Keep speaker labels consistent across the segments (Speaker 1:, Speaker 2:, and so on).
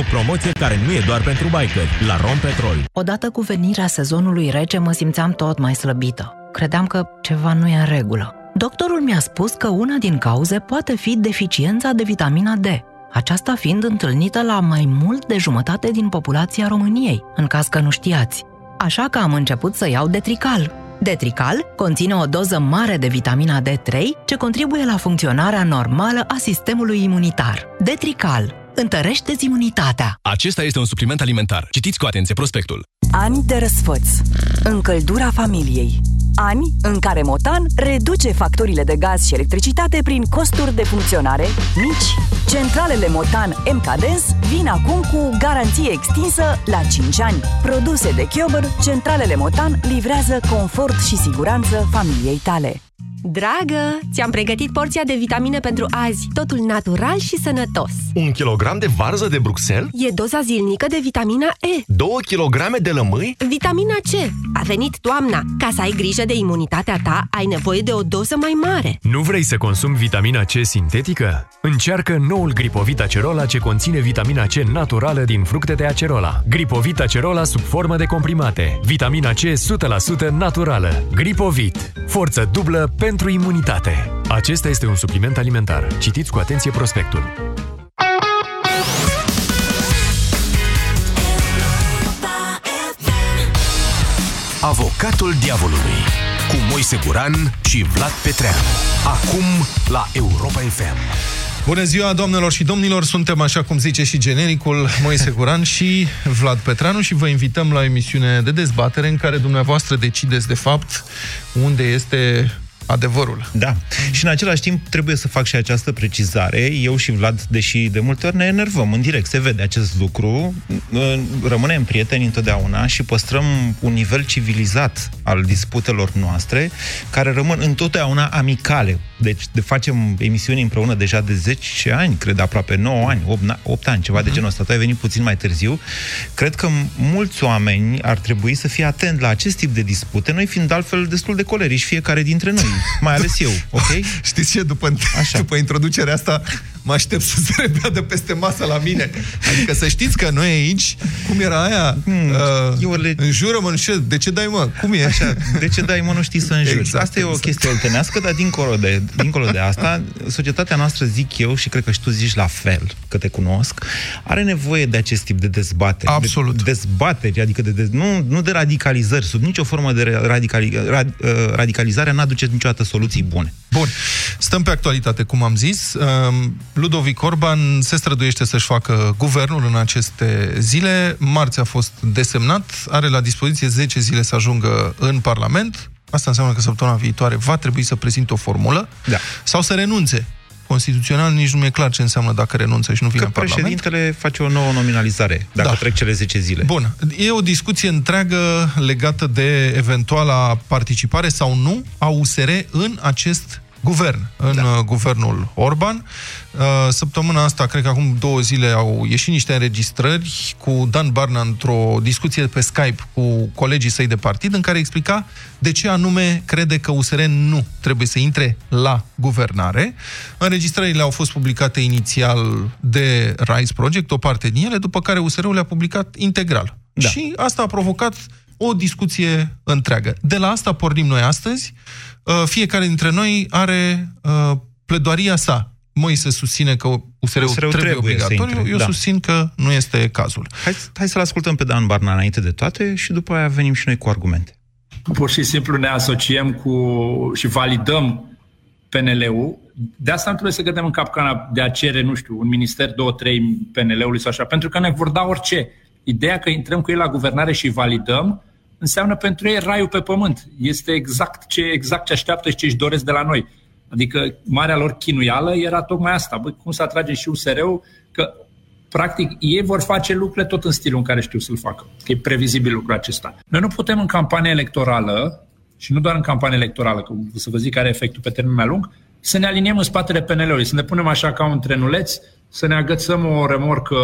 Speaker 1: O promoție care nu e doar pentru bikeri, la Rompetrol.
Speaker 2: Odată cu venirea sezonului rece mă simțeam tot mai slăbită. Credeam că ceva nu e în regulă. Doctorul mi-a spus că una din cauze poate fi deficiența de vitamina D, aceasta fiind întâlnită la mai mult de jumătate din populația României, în caz că nu știați. Așa că am început să iau Detrical. Detrical conține o doză mare de vitamina D3 ce contribuie la funcționarea normală a sistemului imunitar. Detrical întărește imunitatea.
Speaker 3: Acesta este un supliment alimentar. Citiți cu atenție prospectul.
Speaker 4: Ani de răsfăț. Încăldura familiei. Ani în care Motan reduce facturile de gaz și electricitate prin costuri de funcționare mici. Centralele Motan MKDens vin acum cu garanție extinsă la 5 ani. Produse de Chiober, centralele Motan livrează confort și siguranță familiei tale.
Speaker 5: Dragă, ți-am pregătit porția de vitamine pentru azi, totul natural și sănătos.
Speaker 6: Un kilogram de varză de Bruxelles?
Speaker 5: E doza zilnică de vitamina E.
Speaker 6: Două kilograme de lămâi?
Speaker 5: Vitamina C. A venit toamna. Ca să ai grijă de imunitatea ta, ai nevoie de o doză mai mare.
Speaker 7: Nu vrei să consumi vitamina C sintetică? Încearcă noul Gripovit Acerola ce conține vitamina C naturală din fructe de acerola. Gripovit Acerola sub formă de comprimate. Vitamina C 100% naturală. Gripovit. Forță dublă pentru pentru imunitate. Acesta este un supliment alimentar. Citiți cu atenție prospectul.
Speaker 8: Avocatul diavolului cu Moise Guran și Vlad Petreanu. Acum la Europa FM.
Speaker 9: Bună ziua, doamnelor și domnilor! Suntem, așa cum zice și genericul, Moise Guran și Vlad Petreanu și vă invităm la o emisiune de dezbatere în care dumneavoastră decideți, de fapt, unde este adevărul.
Speaker 10: Da. Și în același timp trebuie să fac și această precizare. Eu și Vlad, deși de multe ori ne enervăm în direct, se vede acest lucru, rămânem prieteni întotdeauna și păstrăm un nivel civilizat al disputelor noastre, care rămân întotdeauna amicale. Deci de facem emisiuni împreună deja de 10 ani, cred aproape 9 ani, 8, 8 ani, ceva uh-huh. de mhm. genul ăsta. Tu ai venit puțin mai târziu. Cred că mulți oameni ar trebui să fie atent la acest tip de dispute, noi fiind altfel destul de coleriși, fiecare dintre noi mai ales eu, ok?
Speaker 9: Știți ce? După, Așa. după introducerea asta, mă aștept să se repeadă peste masă la mine. Adică să știți că noi aici, cum era aia? Hmm, uh, le... Înjură-mă, nu știu, de ce dai mă? Cum e?
Speaker 10: Așa, de ce dai mă, nu știi să înjuri. Exact, asta exact. e o chestie oltenească, dar dincolo de, dincolo de asta, societatea noastră, zic eu, și cred că și tu zici la fel, că te cunosc, are nevoie de acest tip de dezbatere.
Speaker 9: Absolut.
Speaker 10: De dezbateri, adică de, de, nu, nu de radicalizări, sub nicio formă de radicali, rad, uh, radicalizare n-aduce niciodată soluții bune.
Speaker 9: Bun. Stăm pe actualitate, cum am zis. Um, Ludovic Orban se străduiește să-și facă guvernul în aceste zile. Marți a fost desemnat, are la dispoziție 10 zile să ajungă în Parlament. Asta înseamnă că săptămâna viitoare va trebui să prezinte o formulă
Speaker 10: da.
Speaker 9: sau să renunțe constituțional nici nu mi-e clar ce înseamnă dacă renunță și nu vine
Speaker 10: că
Speaker 9: în Parlament.
Speaker 10: președintele face o nouă nominalizare, dacă da. trec cele 10 zile.
Speaker 9: Bun. E o discuție întreagă legată de eventuala participare sau nu a USR în acest guvern, în da. Uh, guvernul Orban. Uh, săptămâna asta, cred că acum două zile, au ieșit niște înregistrări cu Dan Barna într-o discuție pe Skype cu colegii săi de partid, în care explica de ce anume crede că USR nu trebuie să intre la guvernare. Înregistrările au fost publicate inițial de Rise Project, o parte din ele, după care USR-ul le-a publicat integral. Da. Și asta a provocat o discuție întreagă. De la asta pornim noi astăzi. Uh, fiecare dintre noi are uh, pledoaria sa. Moise susține că USR-ul trebuie, trebuie obligatoriu, eu da. susțin că nu este cazul.
Speaker 10: Hai, hai să-l ascultăm pe Dan Barna înainte de toate și după aia venim și noi cu argumente.
Speaker 11: Pur și simplu ne asociem cu și validăm PNL-ul. De asta nu trebuie să cădem în capcana de a cere, nu știu, un minister, două, trei PNL-ului sau așa, pentru că ne vor da orice. Ideea că intrăm cu ei la guvernare și validăm, înseamnă pentru ei raiul pe pământ. Este exact ce, exact ce așteaptă și ce își doresc de la noi. Adică marea lor chinuială era tocmai asta. Băi, cum să atragem și USR-ul? Că practic ei vor face lucrurile tot în stilul în care știu să-l facă. Că e previzibil lucrul acesta. Noi nu putem în campanie electorală, și nu doar în campanie electorală, că să vă zic care e efectul pe termen mai lung, să ne aliniem în spatele PNL-ului, să ne punem așa ca un trenuleț, să ne agățăm o remorcă,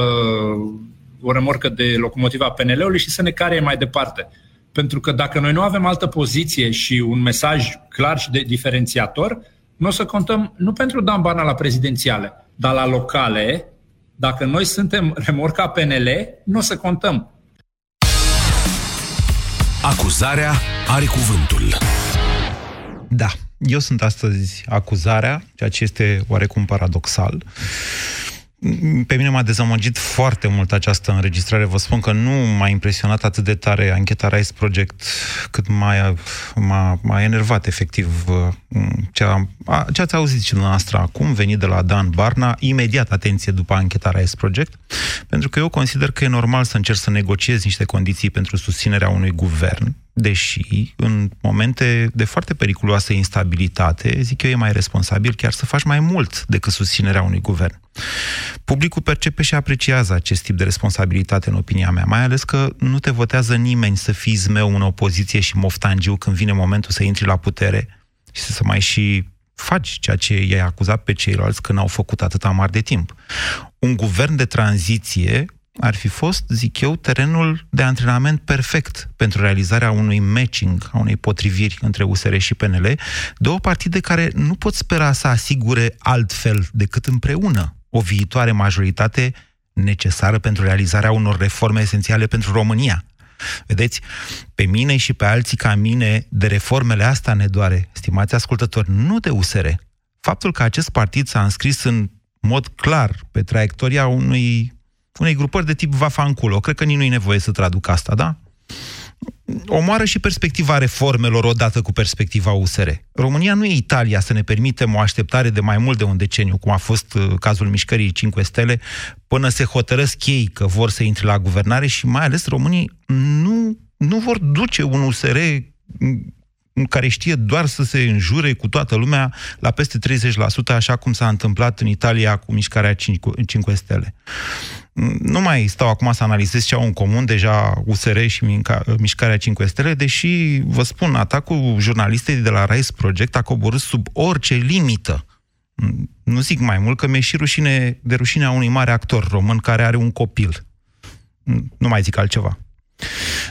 Speaker 11: o remorcă de locomotiva PNL-ului și să ne care mai departe. Pentru că dacă noi nu avem altă poziție și un mesaj clar și de diferențiator, nu o să contăm nu pentru Dan Barna la prezidențiale, dar la locale, Dacă noi suntem remorca PNL, nu o să contăm.
Speaker 8: Acuzarea are cuvântul.
Speaker 10: Da, eu sunt astăzi acuzarea, ceea ce este oarecum paradoxal. Pe mine m-a dezamăgit foarte mult această înregistrare. Vă spun că nu m-a impresionat atât de tare ancheta Rice Project, cât m-a, m-a, m-a enervat efectiv uh, ce, a, ce ați auzit și dumneavoastră acum, venit de la Dan Barna, imediat atenție după ancheta Rice Project, pentru că eu consider că e normal să încerci să negociezi niște condiții pentru susținerea unui guvern, deși în momente de foarte periculoasă instabilitate, zic eu, e mai responsabil chiar să faci mai mult decât susținerea unui guvern. Publicul percepe și apreciază acest tip de responsabilitate, în opinia mea, mai ales că nu te votează nimeni să fii zmeu în opoziție și moftangiu când vine momentul să intri la putere și să mai și faci ceea ce i-ai acuzat pe ceilalți când au făcut atâta mari de timp. Un guvern de tranziție ar fi fost, zic eu, terenul de antrenament perfect pentru realizarea unui matching, a unei potriviri între USR și PNL, două partide care nu pot spera să asigure altfel decât împreună o viitoare majoritate necesară pentru realizarea unor reforme esențiale pentru România. Vedeți, pe mine și pe alții ca mine, de reformele astea ne doare, stimați ascultători, nu de USR. Faptul că acest partid s-a înscris în mod clar pe traiectoria unui unei grupări de tip Vafanculo. Cred că nici nu e nevoie să traduc asta, da? Omoară și perspectiva reformelor odată cu perspectiva USR. România nu e Italia să ne permitem o așteptare de mai mult de un deceniu, cum a fost uh, cazul mișcării 5 stele, până se hotărăsc ei că vor să intre la guvernare și mai ales românii nu, nu vor duce un USR care știe doar să se înjure cu toată lumea la peste 30%, așa cum s-a întâmplat în Italia cu mișcarea 5 stele. Nu mai stau acum să analizez ce au în comun deja USR și mișcarea 5 stele, deși, vă spun, atacul jurnalistei de la Rice Project a coborât sub orice limită. Nu zic mai mult că mi-e și rușine de rușinea unui mare actor român care are un copil. Nu mai zic altceva.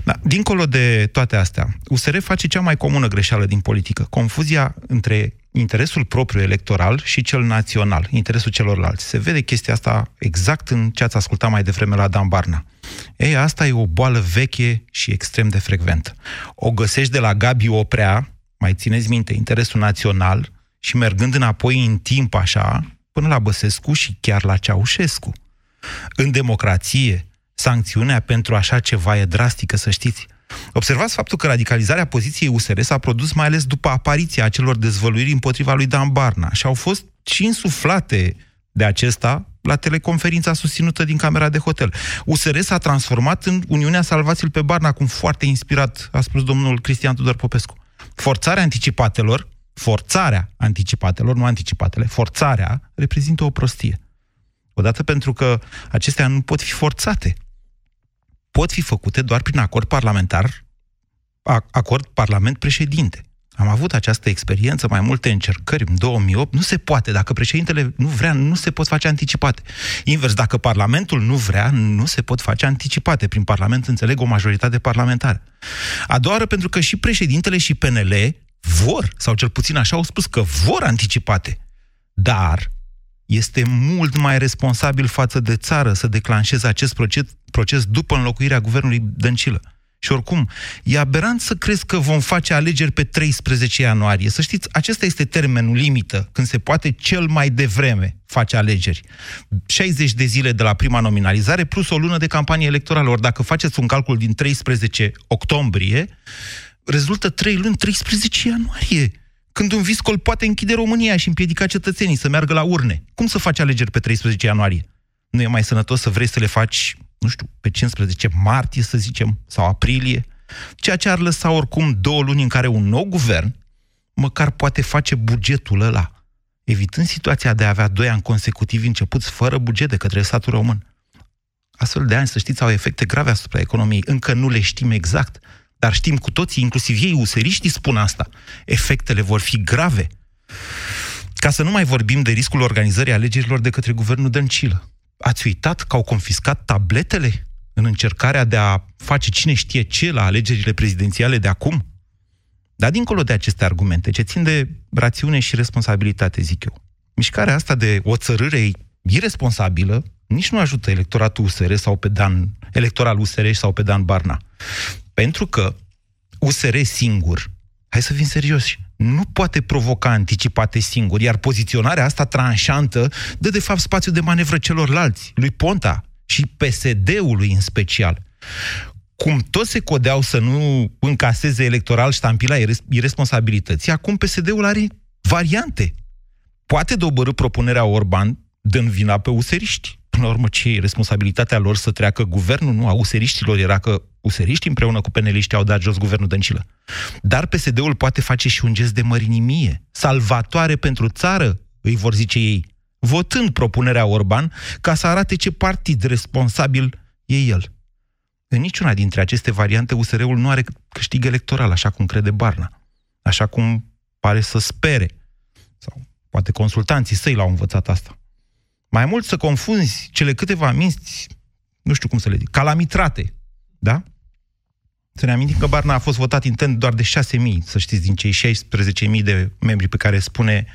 Speaker 10: Da, dincolo de toate astea, USR face cea mai comună greșeală din politică. Confuzia între interesul propriu electoral și cel național, interesul celorlalți. Se vede chestia asta exact în ce ați ascultat mai devreme la Dan Barna. Ei, asta e o boală veche și extrem de frecventă. O găsești de la Gabi Oprea, mai țineți minte, interesul național, și mergând înapoi în timp așa, până la Băsescu și chiar la Ceaușescu. În democrație, sancțiunea pentru așa ceva e drastică, să știți. Observați faptul că radicalizarea poziției USR s-a produs mai ales după apariția acelor dezvăluiri împotriva lui Dan Barna și au fost și insuflate de acesta la teleconferința susținută din camera de hotel. USR s-a transformat în Uniunea Salvați-l pe Barna, cum foarte inspirat a spus domnul Cristian Tudor Popescu. Forțarea anticipatelor, forțarea anticipatelor, nu anticipatele, forțarea reprezintă o prostie. Odată pentru că acestea nu pot fi forțate pot fi făcute doar prin acord parlamentar, acord parlament-președinte. Am avut această experiență, mai multe încercări în 2008. Nu se poate. Dacă președintele nu vrea, nu se pot face anticipate. Invers, dacă Parlamentul nu vrea, nu se pot face anticipate. Prin Parlament înțeleg o majoritate parlamentară. A doua oară, pentru că și președintele și PNL vor, sau cel puțin așa au spus, că vor anticipate. Dar este mult mai responsabil față de țară să declanșeze acest proces, proces după înlocuirea guvernului Dăncilă. Și oricum, e aberant să crezi că vom face alegeri pe 13 ianuarie. Să știți, acesta este termenul limită, când se poate cel mai devreme face alegeri. 60 de zile de la prima nominalizare, plus o lună de campanie electorală. Ori dacă faceți un calcul din 13 octombrie, rezultă 3 luni, 13 ianuarie când un viscol poate închide România și împiedica cetățenii să meargă la urne. Cum să faci alegeri pe 13 ianuarie? Nu e mai sănătos să vrei să le faci, nu știu, pe 15 martie, să zicem, sau aprilie? Ceea ce ar lăsa oricum două luni în care un nou guvern măcar poate face bugetul ăla, evitând situația de a avea doi ani consecutivi începuți fără buget de către statul român. Astfel de ani, să știți, au efecte grave asupra economiei. Încă nu le știm exact, dar știm cu toții, inclusiv ei, useriștii, spun asta. Efectele vor fi grave. Ca să nu mai vorbim de riscul organizării alegerilor de către guvernul Dăncilă. Ați uitat că au confiscat tabletele în încercarea de a face cine știe ce la alegerile prezidențiale de acum? Dar dincolo de aceste argumente, ce țin de rațiune și responsabilitate, zic eu, mișcarea asta de o țărâre irresponsabilă, nici nu ajută electoratul USR sau pe Dan, electoral USR sau pe Dan Barna. Pentru că USR singur, hai să fim serioși, nu poate provoca anticipate singur, iar poziționarea asta tranșantă dă de fapt spațiu de manevră celorlalți, lui Ponta și PSD-ului în special. Cum toți se codeau să nu încaseze electoral ștampila irresponsabilității, acum PSD-ul are variante. Poate dobărâ propunerea Orban dând vina pe useriști. Până la urmă, ce e responsabilitatea lor să treacă guvernul? Nu, a useriștilor era că useriști împreună cu peneliști au dat jos guvernul Dăncilă. Dar PSD-ul poate face și un gest de mărinimie, salvatoare pentru țară, îi vor zice ei, votând propunerea Orban ca să arate ce partid responsabil e el. În niciuna dintre aceste variante, USR-ul nu are câștig electoral, așa cum crede Barna, așa cum pare să spere. Sau poate consultanții săi l-au învățat asta. Mai mult să confunzi cele câteva minți, nu știu cum să le zic, calamitrate, da? Să ne amintim că Barna a fost votat intent doar de 6.000, să știți, din cei 16.000 de membri pe care spune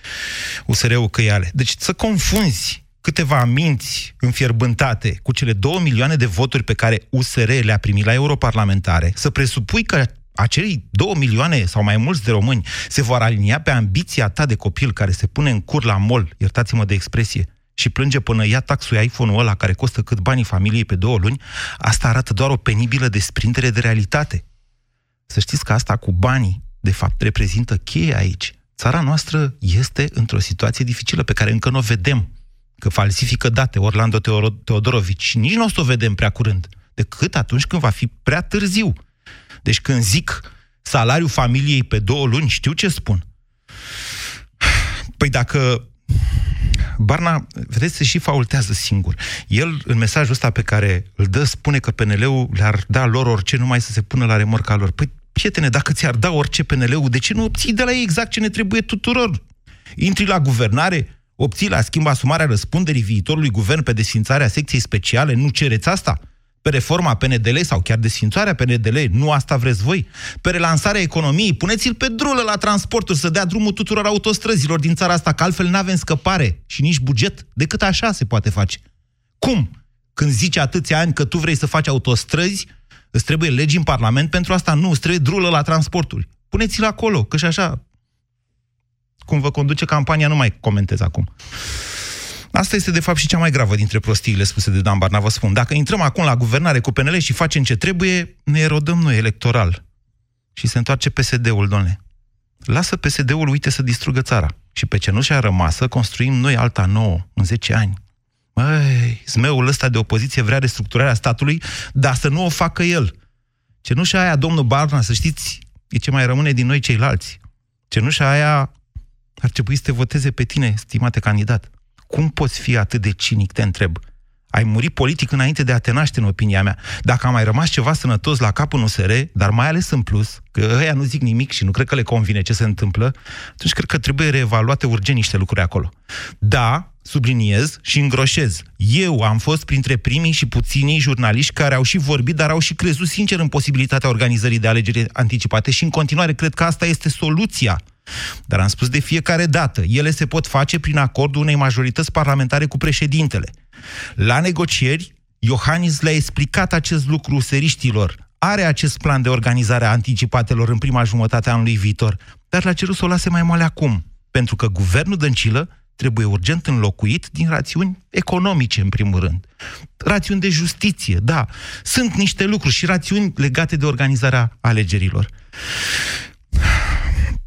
Speaker 10: USR-ul că ale. Deci să confunzi câteva minți înfierbântate cu cele 2 milioane de voturi pe care USR le-a primit la europarlamentare, să presupui că acei 2 milioane sau mai mulți de români se vor alinia pe ambiția ta de copil care se pune în cur la mol, iertați-mă de expresie, și plânge până ia taxul iPhone-ul ăla care costă cât banii familiei pe două luni, asta arată doar o penibilă desprindere de realitate. Să știți că asta cu banii, de fapt, reprezintă cheia aici. Țara noastră este într-o situație dificilă pe care încă nu o vedem. Că falsifică date Orlando Teodorovici. Nici nu o să o vedem prea curând, decât atunci când va fi prea târziu. Deci când zic salariul familiei pe două luni, știu ce spun. Păi dacă Barna, vedeți, se și faultează singur. El, în mesajul ăsta pe care îl dă, spune că PNL-ul le-ar da lor orice numai să se pună la remorca lor. Păi, prietene, dacă ți-ar da orice PNL-ul, de ce nu obții de la ei exact ce ne trebuie tuturor? Intri la guvernare, obții la schimb asumarea răspunderii viitorului guvern pe desfințarea secției speciale, nu cereți asta? Pe reforma PNDL sau chiar desfințarea PNDL, nu asta vreți voi? Pe relansarea economiei, puneți-l pe drulă la transporturi să dea drumul tuturor autostrăzilor din țara asta, că altfel nu avem scăpare și nici buget, decât așa se poate face. Cum? Când zici atâția ani că tu vrei să faci autostrăzi, îți trebuie legi în Parlament pentru asta? Nu, îți trebuie drulă la transporturi. Puneți-l acolo, că și așa, cum vă conduce campania, nu mai comentez acum. Asta este, de fapt, și cea mai gravă dintre prostiile spuse de Dan Barna, vă spun. Dacă intrăm acum la guvernare cu PNL și facem ce trebuie, ne erodăm noi electoral. Și se întoarce PSD-ul, domnule. Lasă PSD-ul, uite, să distrugă țara. Și pe cenușa rămasă construim noi alta nouă, în 10 ani. Măi, zmeul ăsta de opoziție vrea restructurarea statului, dar să nu o facă el. Cenușa aia, domnul Barna, să știți, e ce mai rămâne din noi ceilalți. Cenușa aia ar trebui să te voteze pe tine, stimate candidat. Cum poți fi atât de cinic, te întreb? Ai murit politic înainte de a te naște, în opinia mea. Dacă a mai rămas ceva sănătos la capul USR, dar mai ales în plus, că ăia nu zic nimic și nu cred că le convine ce se întâmplă, atunci cred că trebuie reevaluate urgent niște lucruri acolo. Da, subliniez și îngroșez. Eu am fost printre primii și puținii jurnaliști care au și vorbit, dar au și crezut sincer în posibilitatea organizării de alegeri anticipate și în continuare cred că asta este soluția dar am spus de fiecare dată, ele se pot face prin acordul unei majorități parlamentare cu președintele. La negocieri, Iohannis le-a explicat acest lucru seriștilor. Are acest plan de organizare a anticipatelor în prima jumătate a anului viitor, dar l-a cerut să o lase mai moale acum, pentru că guvernul Dăncilă trebuie urgent înlocuit din rațiuni economice, în primul rând. Rațiuni de justiție, da. Sunt niște lucruri și rațiuni legate de organizarea alegerilor.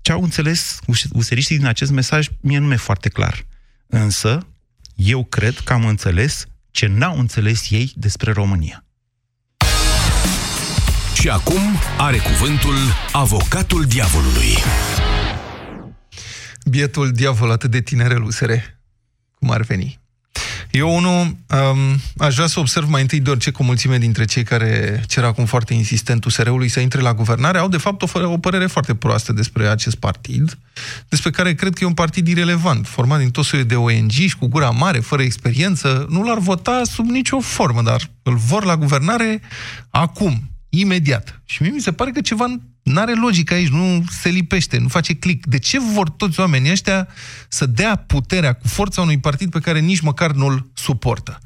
Speaker 10: Ce au înțeles useriștii din acest mesaj, mie nu mi-e foarte clar. Însă, eu cred că am înțeles ce n-au înțeles ei despre România.
Speaker 8: Și acum are cuvântul avocatul diavolului.
Speaker 9: Bietul diavol atât de tinerel USR, cum ar veni. Eu, unul, um, aș vrea să observ mai întâi doar ce cu mulțime dintre cei care cer acum foarte insistent USR-ului să intre la guvernare au, de fapt, o, o părere foarte proastă despre acest partid, despre care cred că e un partid irelevant, format din tot soiul de ONG și cu gura mare, fără experiență. Nu l-ar vota sub nicio formă, dar îl vor la guvernare acum, imediat. Și mie mi se pare că ceva N-are logică aici, nu se lipește, nu face click. De ce vor toți oamenii ăștia să dea puterea cu forța unui partid pe care nici măcar nu-l suportă?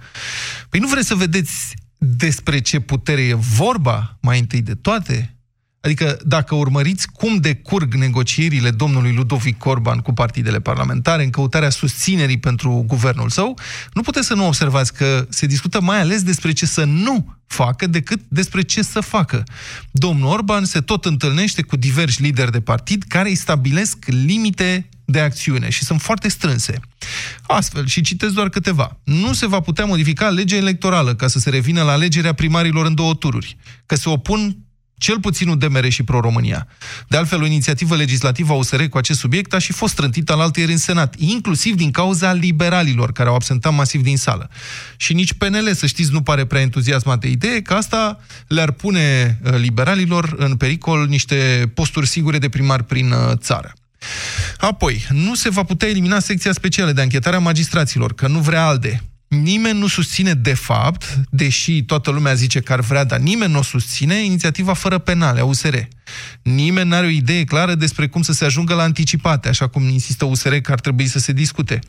Speaker 9: Păi nu vreți să vedeți despre ce putere e vorba mai întâi de toate? Adică dacă urmăriți cum decurg negocierile domnului Ludovic Orban cu partidele parlamentare în căutarea susținerii pentru guvernul său, nu puteți să nu observați că se discută mai ales despre ce să nu facă decât despre ce să facă. Domnul Orban se tot întâlnește cu diversi lideri de partid care îi stabilesc limite de acțiune și sunt foarte strânse. Astfel, și citesc doar câteva, nu se va putea modifica legea electorală ca să se revină la alegerea primarilor în două tururi, că se opun cel puțin UDMR și Pro-România. De altfel, o inițiativă legislativă a USR cu acest subiect a și fost trântită la ieri în Senat, inclusiv din cauza liberalilor, care au absentat masiv din sală. Și nici PNL, să știți, nu pare prea entuziasmat de idee că asta le-ar pune uh, liberalilor în pericol niște posturi sigure de primar prin uh, țară. Apoi, nu se va putea elimina secția specială de anchetare a magistraților, că nu vrea ALDE. Nimeni nu susține, de fapt, deși toată lumea zice că ar vrea, dar nimeni nu o susține, inițiativa fără penale a USR. Nimeni nu are o idee clară despre cum să se ajungă la anticipate, așa cum insistă USR că ar trebui să se discute.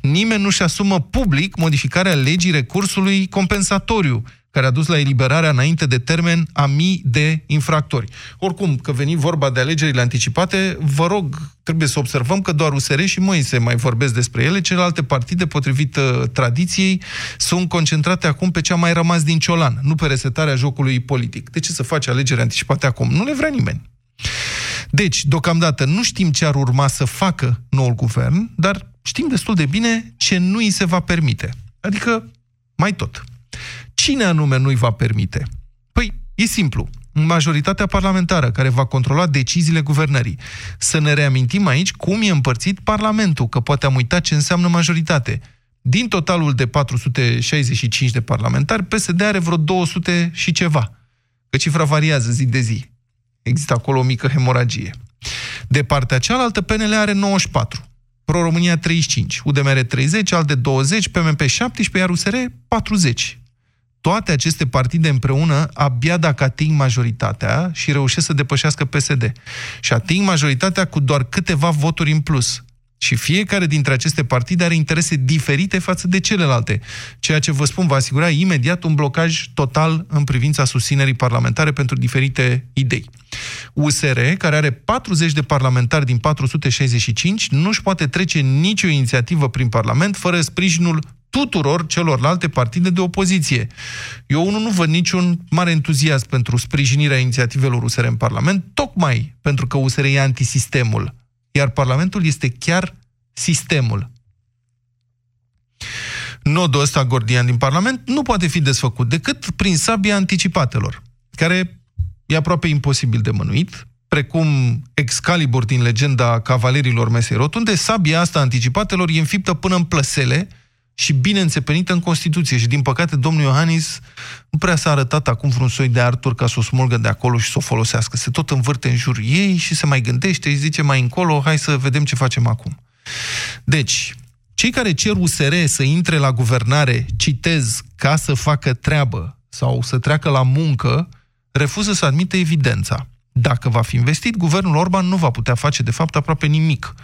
Speaker 9: Nimeni nu-și asumă public modificarea legii recursului compensatoriu, care a dus la eliberarea înainte de termen a mii de infractori. Oricum, că veni vorba de alegerile anticipate, vă rog, trebuie să observăm că doar USR și Moise mai vorbesc despre ele, celelalte partide, potrivit uh, tradiției, sunt concentrate acum pe cea mai rămas din ciolan, nu pe resetarea jocului politic. De ce să faci alegeri anticipate acum? Nu le vrea nimeni. Deci, deocamdată, nu știm ce ar urma să facă noul guvern, dar știm destul de bine ce nu îi se va permite. Adică, mai tot. Cine anume nu-i va permite? Păi, e simplu. Majoritatea parlamentară care va controla deciziile guvernării. Să ne reamintim aici cum e împărțit Parlamentul, că poate am uitat ce înseamnă majoritate. Din totalul de 465 de parlamentari, PSD are vreo 200 și ceva. Că cifra variază zi de zi. Există acolo o mică hemoragie. De partea cealaltă, PNL are 94. Pro-România 35, UDMR 30, al de 20, PMP 17, iar USR 40 toate aceste partide împreună abia dacă ating majoritatea și reușesc să depășească PSD. Și ating majoritatea cu doar câteva voturi în plus. Și fiecare dintre aceste partide are interese diferite față de celelalte. Ceea ce vă spun va asigura imediat un blocaj total în privința susținerii parlamentare pentru diferite idei. USR, care are 40 de parlamentari din 465, nu își poate trece nicio inițiativă prin Parlament fără sprijinul tuturor celorlalte partide de opoziție. Eu unul nu văd niciun mare entuziasm pentru sprijinirea inițiativelor USR în Parlament, tocmai pentru că USR e antisistemul, iar Parlamentul este chiar sistemul. Nodul ăsta gordian din Parlament nu poate fi desfăcut decât prin sabia anticipatelor, care e aproape imposibil de mânuit, precum Excalibur din legenda cavalerilor mesei rotunde, sabia asta anticipatelor e înfiptă până în plăsele, și bine înțepenită în Constituție. Și, din păcate, domnul Iohannis nu prea s-a arătat acum vreun soi de Artur ca să o smulgă de acolo și să o folosească. Se tot învârte în jur ei și se mai gândește, îi zice mai încolo, hai să vedem ce facem acum. Deci, cei care cer USR să intre la guvernare, citez, ca să facă treabă sau să treacă la muncă, refuză să admită evidența. Dacă va fi investit, guvernul Orban nu va putea face, de fapt, aproape nimic.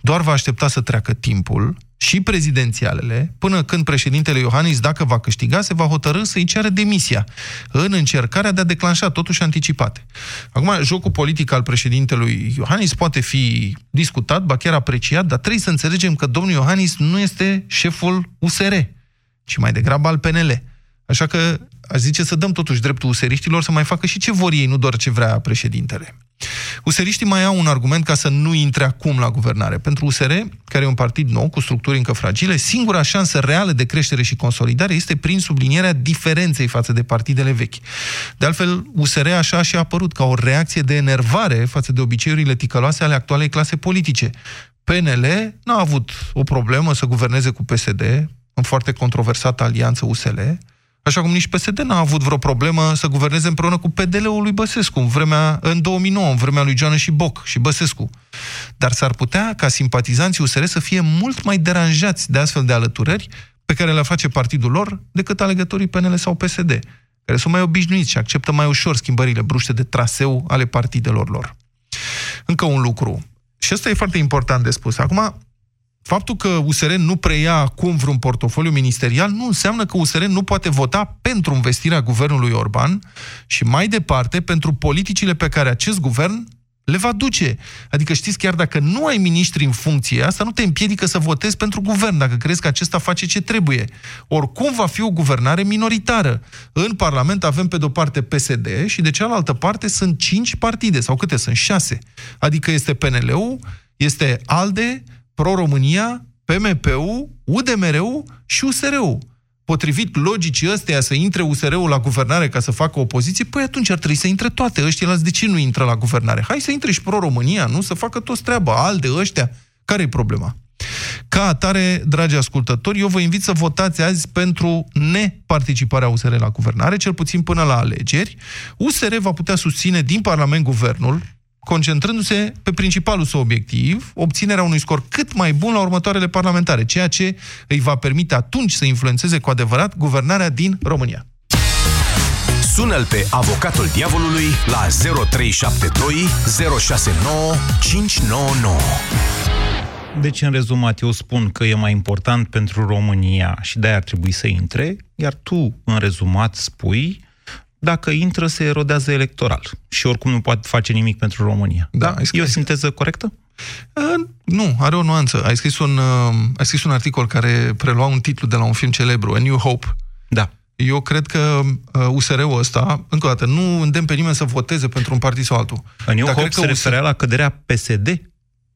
Speaker 9: Doar va aștepta să treacă timpul și prezidențialele, până când președintele Iohannis, dacă va câștiga, se va hotărâ să-i ceară demisia, în încercarea de a declanșa totuși anticipate. Acum, jocul politic al președintelui Iohannis poate fi discutat, ba chiar apreciat, dar trebuie să înțelegem că domnul Iohannis nu este șeful USR, ci mai degrabă al PNL. Așa că aș zice să dăm totuși dreptul useriștilor să mai facă și ce vor ei, nu doar ce vrea președintele. Useriștii mai au un argument ca să nu intre acum la guvernare. Pentru USR, care e un partid nou, cu structuri încă fragile, singura șansă reală de creștere și consolidare este prin sublinierea diferenței față de partidele vechi. De altfel, USR așa și a apărut ca o reacție de enervare față de obiceiurile ticăloase ale actualei clase politice. PNL n-a avut o problemă să guverneze cu PSD, în foarte controversată alianță USL, Așa cum nici PSD n-a avut vreo problemă să guverneze împreună cu PDL-ul lui Băsescu în, vremea, în 2009, în vremea lui Joana și Boc și Băsescu. Dar s-ar putea ca simpatizanții USR să fie mult mai deranjați de astfel de alăturări pe care le face partidul lor decât alegătorii PNL sau PSD, care sunt mai obișnuiți și acceptă mai ușor schimbările bruște de traseu ale partidelor lor. Încă un lucru. Și ăsta e foarte important de spus. Acum, faptul că USR nu preia acum vreun portofoliu ministerial nu înseamnă că USR nu poate vota pentru investirea guvernului Orban și mai departe pentru politicile pe care acest guvern le va duce. Adică știți, chiar dacă nu ai miniștri în funcție, asta nu te împiedică să votezi pentru guvern, dacă crezi că acesta face ce trebuie. Oricum va fi o guvernare minoritară. În Parlament avem pe de-o parte PSD și de cealaltă parte sunt cinci partide, sau câte sunt? Șase. Adică este PNL-ul, este ALDE, Pro-România, PMP-ul, UDMR-ul și USR-ul potrivit logicii ăsteia să intre USR-ul la guvernare ca să facă opoziție, păi atunci ar trebui să intre toate ăștia. De ce nu intră la guvernare? Hai să intre și Pro-România, nu? Să facă toți treaba, alde ăștia. care e problema? Ca atare, dragi ascultători, eu vă invit să votați azi pentru neparticiparea USR la guvernare, cel puțin până la alegeri. USR va putea susține din Parlament guvernul, concentrându-se pe principalul său obiectiv, obținerea unui scor cât mai bun la următoarele parlamentare, ceea ce îi va permite atunci să influențeze cu adevărat guvernarea din România.
Speaker 8: Sună-l pe avocatul diavolului la 0372 069 599.
Speaker 10: Deci, în rezumat, eu spun că e mai important pentru România și de-aia ar trebui să intre, iar tu, în rezumat, spui dacă intră, se erodează electoral și oricum nu poate face nimic pentru România.
Speaker 9: Da,
Speaker 10: E o sinteză corectă?
Speaker 9: Uh, nu, are o nuanță. Ai scris un, uh, ai scris un articol care prelua un titlu de la un film celebru, A New Hope.
Speaker 10: Da.
Speaker 9: Eu cred că uh, USR-ul ăsta, încă o dată, nu îndemn pe nimeni să voteze pentru un partid sau altul.
Speaker 10: A New
Speaker 9: Dar
Speaker 10: Hope
Speaker 9: cred că
Speaker 10: se referea la căderea PSD?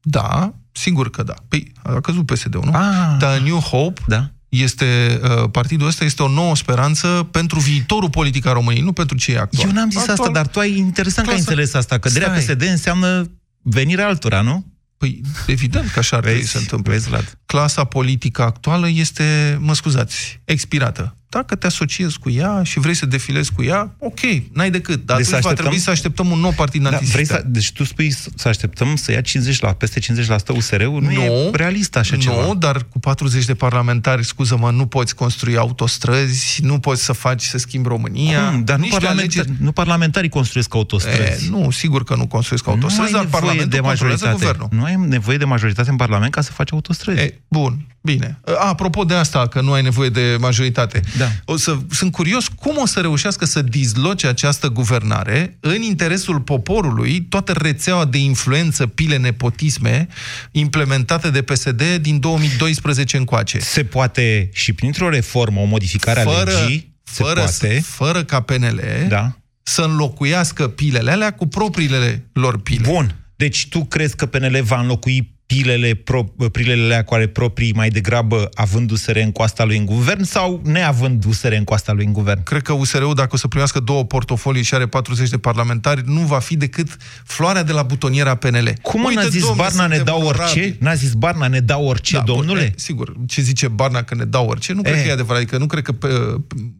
Speaker 9: Da, sigur că da. Păi, a căzut PSD-ul, nu?
Speaker 10: Ah.
Speaker 9: Dar New Hope
Speaker 10: Da.
Speaker 9: Este, uh, partidul ăsta este o nouă speranță pentru viitorul politic al României, nu pentru ce e actual.
Speaker 10: Eu n-am zis asta,
Speaker 9: Actual-
Speaker 10: dar tu ai interesant că ai
Speaker 9: Clasa-
Speaker 10: înțeles asta. Căderea
Speaker 9: Stai.
Speaker 10: PSD înseamnă venirea altora, nu?
Speaker 9: Păi, evident că așa ar trebui să se întâmple.
Speaker 10: Vezi, Vlad.
Speaker 9: Clasa politică actuală este, mă scuzați, expirată. Dacă te asociezi cu ea și vrei să defilezi cu ea, ok, n-ai decât. Dar
Speaker 10: Deci
Speaker 9: atunci
Speaker 10: să
Speaker 9: va
Speaker 10: așteptăm-
Speaker 9: trebui să așteptăm un nou partid
Speaker 10: Da, vrei
Speaker 9: antisistem.
Speaker 10: să, deci tu spui să să așteptăm să ia 50 la, peste 50% USR-ul? Nu, e realist așa
Speaker 9: nu,
Speaker 10: ceva.
Speaker 9: dar cu 40 de parlamentari, scuză-mă, nu poți construi autostrăzi, nu poți să faci, să schimbi România.
Speaker 10: Cum? Dar nu,
Speaker 9: Niște
Speaker 10: parlamentari,
Speaker 9: alegeri-
Speaker 10: nu parlamentarii construiesc autostrăzi.
Speaker 9: E, nu, sigur că nu construiesc autostrăzi,
Speaker 10: nu ai
Speaker 9: dar
Speaker 10: nevoie
Speaker 9: Parlamentul
Speaker 10: de
Speaker 9: controlează
Speaker 10: majoritate.
Speaker 9: guvernul.
Speaker 10: Nu ai nevoie de majoritate în Parlament ca să faci autostrăzi.
Speaker 9: E, bun, bine. A, apropo de asta, că nu ai nevoie de majoritate.
Speaker 10: Da.
Speaker 9: O să, sunt curios cum o să reușească să dizloce această guvernare în interesul poporului toată rețeaua de influență, pile, nepotisme implementate de PSD din 2012 încoace.
Speaker 10: Se poate și printr-o reformă, o modificare a
Speaker 9: Fără,
Speaker 10: legii, se
Speaker 9: fără,
Speaker 10: poate.
Speaker 9: fără ca PNL
Speaker 10: Da.
Speaker 9: să înlocuiască pilele alea cu propriile lor pile.
Speaker 10: Bun. Deci tu crezi că PNL va înlocui pilele, pro, pilele alea cu ale proprii mai degrabă având USR în coasta lui în guvern sau neavând USR în coasta lui în guvern?
Speaker 9: Cred că USR-ul, dacă o să primească două portofolii și are 40 de parlamentari, nu va fi decât floarea de la butoniera PNL.
Speaker 10: Cum
Speaker 9: Uite,
Speaker 10: n-a zis
Speaker 9: domne,
Speaker 10: Barna ne
Speaker 9: suntem
Speaker 10: dau orice?
Speaker 9: onorabili.
Speaker 10: N-a zis Barna ne dau orice,
Speaker 9: Da,
Speaker 10: domnule?
Speaker 9: bun, e, sigur, ce zice Barna că ne dau orice, nu cred
Speaker 10: E.
Speaker 9: că e adevărat. Adică nu cred că pe,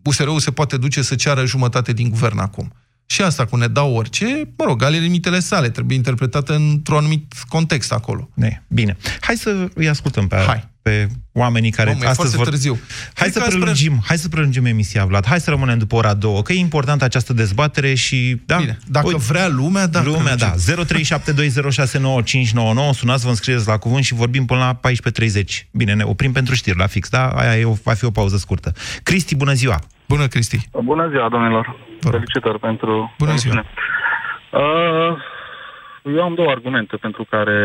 Speaker 9: USR-ul se poate duce să ceară jumătate din guvern acum. Și asta cu ne dau orice, mă rog, ale limitele sale, trebuie interpretată într-un anumit context acolo.
Speaker 10: Ne, bine. Hai să îi ascultăm pe,
Speaker 9: Hai.
Speaker 10: pe oamenii care
Speaker 9: Mamă, e
Speaker 10: astăzi
Speaker 9: foarte târziu.
Speaker 10: Hai
Speaker 9: Cred
Speaker 10: să,
Speaker 9: că spre-
Speaker 10: prelungim, hai să prelungim emisia, Vlad. Hai să rămânem după ora două, că e importantă această dezbatere și... Da,
Speaker 9: Bine, dacă vrea lumea, da.
Speaker 10: Lumea, da.
Speaker 9: prelungim.
Speaker 10: 0372069599. Sunați, vă înscrieți la cuvânt și vorbim până la 14.30. Bine, ne oprim pentru știri la fix, da? Aia e o, va fi o pauză scurtă. Cristi, bună ziua!
Speaker 9: Bună, Cristi!
Speaker 12: Bună ziua, domnilor!
Speaker 9: Vă rog.
Speaker 12: Felicitări pentru...
Speaker 9: Bună ziua.
Speaker 12: emisiune. Uh, eu am două argumente pentru care